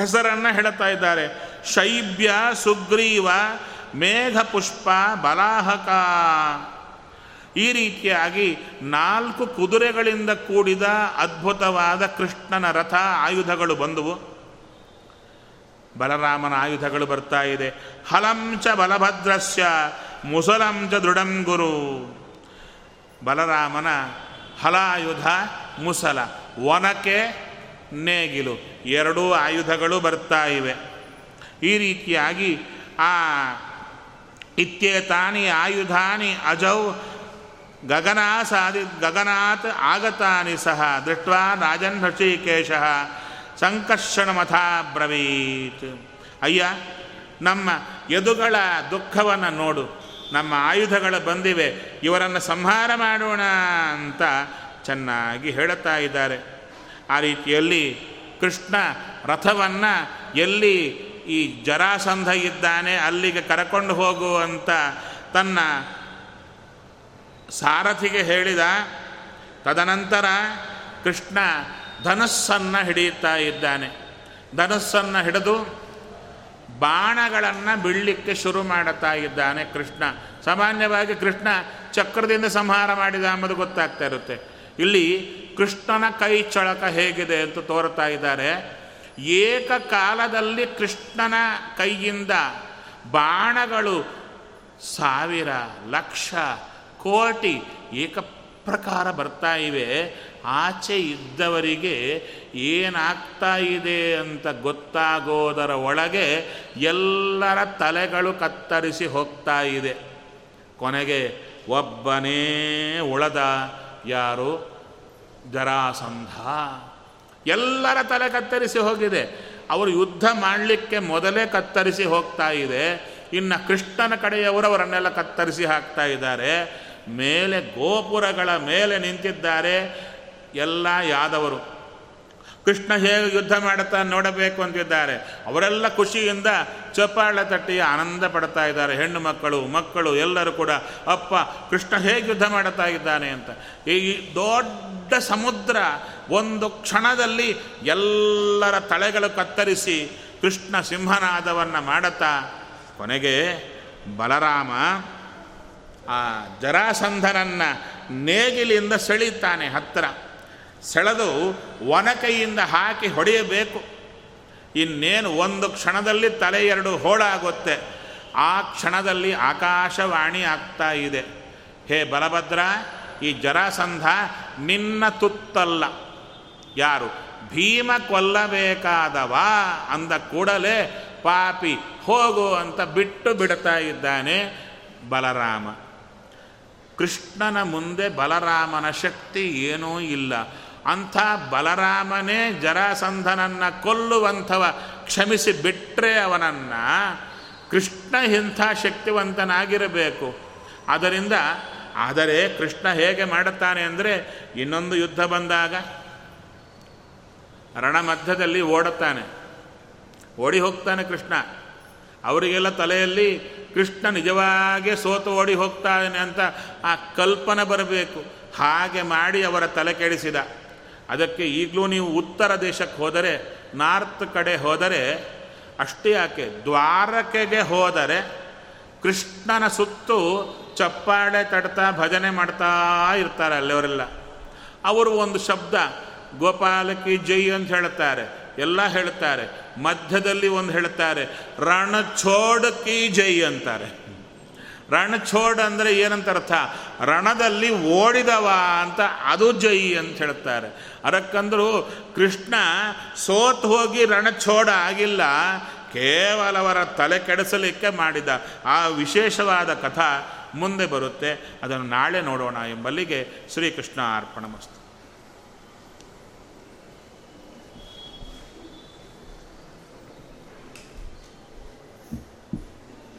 ಹೆಸರನ್ನು ಹೇಳ್ತಾ ಇದ್ದಾರೆ. ಶೈಬ್ಯ, ಸುಗ್ರೀವ, ಮೇಘಪುಷ್ಪ, ಬಲಾಹಕ. ಈ ರೀತಿಯಾಗಿ ನಾಲ್ಕು ಕುದುರೆಗಳಿಂದ ಕೂಡಿದ ಅದ್ಭುತವಾದ ಕೃಷ್ಣನ ರಥ ಆಯುಧಗಳು ಬಂದವು. ಬಲರಾಮನ ಆಯುಧಗಳು ಬರ್ತಾ ಇದೆ. ಹಲಂಚ ಬಲಭದ್ರಸ್ಯ ಮುಸಲಂಚ ದೃಢಂ ಗುರು. ಬಲರಾಮನ ಹಲಾಯುಧ ಮುಸಲ ಒನಕೆ ನೇಗಿಲು. ಎರಡೂ ಆಯುಧಗಳು ಬರ್ತಾ ಇವೆ. ಈ ರೀತಿಯಾಗಿ ಆ ಇತ್ಯೇತಾನಿ ಆಯುಧಾನಿ ಅಜೌ ಗಗನಾಸಾದಿ ಗಗನಾತ್ ಆಗತಾನಿ ಸಹ. ದೃಷ್ಟ್ವಾ ರಾಜನ್ ಹೃಷಿಕೇಶ ಸಂಕರ್ಷಣಮಥಾ ಬ್ರವೀತ್. ಅಯ್ಯ, ನಮ್ಮ ಯದುಗಳ ದುಃಖವನ್ನು ನೋಡು. ನಮ್ಮ ಆಯುಧಗಳು ಬಂದಿವೆ, ಇವರನ್ನು ಸಂಹಾರ ಮಾಡೋಣ ಅಂತ ಚೆನ್ನಾಗಿ ಹೇಳುತ್ತಾ ಇದ್ದಾರೆ. ಆ ರೀತಿಯಲ್ಲಿ ಕೃಷ್ಣ ರಥವನ್ನು ಎಲ್ಲಿ ಈ ಜರಾಸಂಧ ಇದ್ದಾನೆ ಅಲ್ಲಿಗೆ ಕರಕೊಂಡು ಹೋಗುವಂತ ತನ್ನ ಸಾರಥಿಗೆ ಹೇಳಿದ. ತದನಂತರ ಕೃಷ್ಣ ಧನಸ್ಸನ್ನು ಹಿಡಿಯುತ್ತಾ ಇದ್ದಾನೆ. ಧನಸ್ಸನ್ನು ಹಿಡಿದು ಬಾಣಗಳನ್ನು ಬಿಡಲಿಕ್ಕೆ ಶುರು ಮಾಡುತ್ತಾ ಇದ್ದಾನೆ ಕೃಷ್ಣ. ಸಾಮಾನ್ಯವಾಗಿ ಕೃಷ್ಣ ಚಕ್ರದಿಂದ ಸಂಹಾರ ಮಾಡಿದ ಎಂಬುದು ಗೊತ್ತಾಗ್ತಾ ಇರುತ್ತೆ. ಇಲ್ಲಿ ಕೃಷ್ಣನ ಕೈ ಚಳಕ ಹೇಗಿದೆ ಅಂತ ತೋರ್ತಾ ಇದ್ದಾರೆ. ಏಕಕಾಲದಲ್ಲಿ ಕೃಷ್ಣನ ಕೈಯಿಂದ ಬಾಣಗಳು ಸಾವಿರ, ಲಕ್ಷ, ಕೋಟಿ ಏಕಪ್ರಕಾರ ಬರ್ತಾ ಇವೆ. ಆಚೆ ಇದ್ದವರಿಗೆ ಏನಾಗ್ತಾ ಇದೆ ಅಂತ ಗೊತ್ತಾಗೋದರ ಒಳಗೆ ಎಲ್ಲರ ತಲೆಗಳು ಕತ್ತರಿಸಿ ಹೋಗ್ತಾ ಇದೆ. ಕೊನೆಗೆ ಒಬ್ಬನೇ ಉಳದ, ಯಾರು? ಜರಾಸಂಧ. ಎಲ್ಲರ ತಲೆ ಕತ್ತರಿಸಿ ಹೋಗಿದೆ. ಅವರು ಯುದ್ಧ ಮಾಡಲಿಕ್ಕೆ ಮೊದಲೇ ಕತ್ತರಿಸಿ ಹೋಗ್ತಾ ಇದೆ. ಇನ್ನು ಕೃಷ್ಣನ ಕಡೆಯವರು ಅವರನ್ನೆಲ್ಲ ಕತ್ತರಿಸಿ ಹಾಕ್ತಾ ಇದ್ದಾರೆ. ಮೇಲೆ ಗೋಪುರಗಳ ಮೇಲೆ ನಿಂತಿದ್ದಾರೆ. ಎಲ್ಲ ಯಾದವರು. ಕೃಷ್ಣ ಹೇಗೆ ಯುದ್ಧ ಮಾಡುತ್ತಾ ನೋಡಬೇಕು ಅಂತಿದ್ದಾರೆ. ಅವರೆಲ್ಲ ಖುಷಿಯಿಂದ ಚಪ್ಪಾಳೆ ತಟ್ಟಿ ಆನಂದ ಪಡ್ತಾ ಇದ್ದಾರೆ. ಹೆಣ್ಣು ಮಕ್ಕಳು ಮಕ್ಕಳು ಎಲ್ಲರೂ ಕೂಡ, ಅಪ್ಪ, ಕೃಷ್ಣ ಹೇಗೆ ಯುದ್ಧ ಮಾಡುತ್ತಾ ಇದ್ದಾನೆ ಅಂತ. ಈ ದೊಡ್ಡ ಸಮುದ್ರ ಒಂದು ಕ್ಷಣದಲ್ಲಿ ಎಲ್ಲರ ತಲೆಗಳು ಕತ್ತರಿಸಿ ಕೃಷ್ಣ ಸಿಂಹನಾದವನ್ನು ಮಾಡುತ್ತಾ, ಕೊನೆಗೆ ಬಲರಾಮ ಆ ಜರಾಸಂಧನನ್ನು ನೇಗಿಲಿಂದ ಸೆಳೀತಾನೆ ಹತ್ತಿರ. ಸೆಳೆದು ಒನಕೈಯಿಂದ ಹಾಕಿ ಹೊಡೆಯಬೇಕು. ಇನ್ನೇನು ಒಂದು ಕ್ಷಣದಲ್ಲಿ ತಲೆ ಎರಡು ಹೋಳಾಗುತ್ತೆ. ಆ ಕ್ಷಣದಲ್ಲಿ ಆಕಾಶವಾಣಿ ಆಗ್ತಾ ಇದೆ. ಹೇ ಬಲಭದ್ರ, ಈ ಜರಾಸಂಧ ನಿನ್ನ ತುತ್ತಲ್ಲ. ಯಾರು? ಭೀಮ ಕೊಲ್ಲಬೇಕಾದವ? ಅಂದ ಕೂಡಲೇ ಪಾಪಿ ಹೋಗು ಅಂತ ಬಿಟ್ಟು ಬಿಡ್ತಾ ಇದ್ದಾನೆ ಬಲರಾಮ. ಕೃಷ್ಣನ ಮುಂದೆ ಬಲರಾಮನ ಶಕ್ತಿ ಏನೂ ಇಲ್ಲ. ಅಂಥ ಬಲರಾಮನೇ ಜರಾಸಂಧನನ್ನು ಕೊಲ್ಲುವಂಥವ ಕ್ಷಮಿಸಿ ಬಿಟ್ಟರೆ ಅವನನ್ನು ಕೃಷ್ಣ ಇಂಥ ಶಕ್ತಿವಂತನಾಗಿರಬೇಕು. ಆದ್ದರಿಂದ ಆದರೆ ಕೃಷ್ಣ ಹೇಗೆ ಮಾಡುತ್ತಾನೆ ಅಂದರೆ ಇನ್ನೊಂದು ಯುದ್ಧ ಬಂದಾಗ ರಣಮಧ್ಯದಲ್ಲಿ ಓಡುತ್ತಾನೆ. ಓಡಿ ಹೋಗ್ತಾನೆ ಕೃಷ್ಣ. ಅವರಿಗೆಲ್ಲ ತಲೆಯಲ್ಲಿ ಕೃಷ್ಣ ನಿಜವಾಗೇ ಸೋತು ಓಡಿ ಹೋಗ್ತಾನೆ ಅಂತ ಆ ಕಲ್ಪನೆ ಬರಬೇಕು. ಹಾಗೆ ಮಾಡಿ ಅವರ ತಲೆ ಕೆಡಿಸಿದ. ಅದಕ್ಕೆ ಈಗಲೂ ನೀವು ಉತ್ತರ ದೇಶಕ್ಕೆ ಹೋದರೆ, ನಾರ್ತ್ ಕಡೆ ಹೋದರೆ, ಅಷ್ಟೇ ಯಾಕೆ, ದ್ವಾರಕೆಗೆ ಹೋದರೆ ಕೃಷ್ಣನ ಸುತ್ತು ಚಪ್ಪಾಳೆ ತಡ್ತಾ ಭಜನೆ ಮಾಡ್ತಾ ಇರ್ತಾರೆ ಅಲ್ಲಿವರೆಲ್ಲ. ಅವರು ಒಂದು ಶಬ್ದ ಗೋಪಾಲಕಿ ಜೈ ಅಂತ ಹೇಳ್ತಾರೆ ಎಲ್ಲ ಹೇಳ್ತಾರೆ ಮಧ್ಯದಲ್ಲಿ ಒಂದು ಹೇಳ್ತಾರೆ ರಣಛೋಡ್ ಕಿ ಜೈ ಅಂತಾರೆ. ರಣಛೋಡ್ ಅಂದರೆ ಏನಂತ ಅರ್ಥ ರಣದಲ್ಲಿ ಓಡಿದವ ಅಂತ ಅದು ಜೈ ಅಂತ ಹೇಳ್ತಾರೆ ಅದಕ್ಕಂದ್ರು ಕೃಷ್ಣ ಸೋತ್ ಹೋಗಿ ರಣಛೋಡ ಆಗಿಲ್ಲ, ಕೇವಲ ಅವರ ತಲೆ ಕೆಡಿಸಲಿಕ್ಕೆ ಮಾಡಿದ ಆ ವಿಶೇಷವಾದ ಕಥಾ ಮುಂದೆ ಬರುತ್ತೆ. ಅದನ್ನು ನಾಳೆ ನೋಡೋಣ ಎಂಬಲ್ಲಿಗೆ ಶ್ರೀಕೃಷ್ಣ ಅರ್ಪಣ ಮಸ್ತು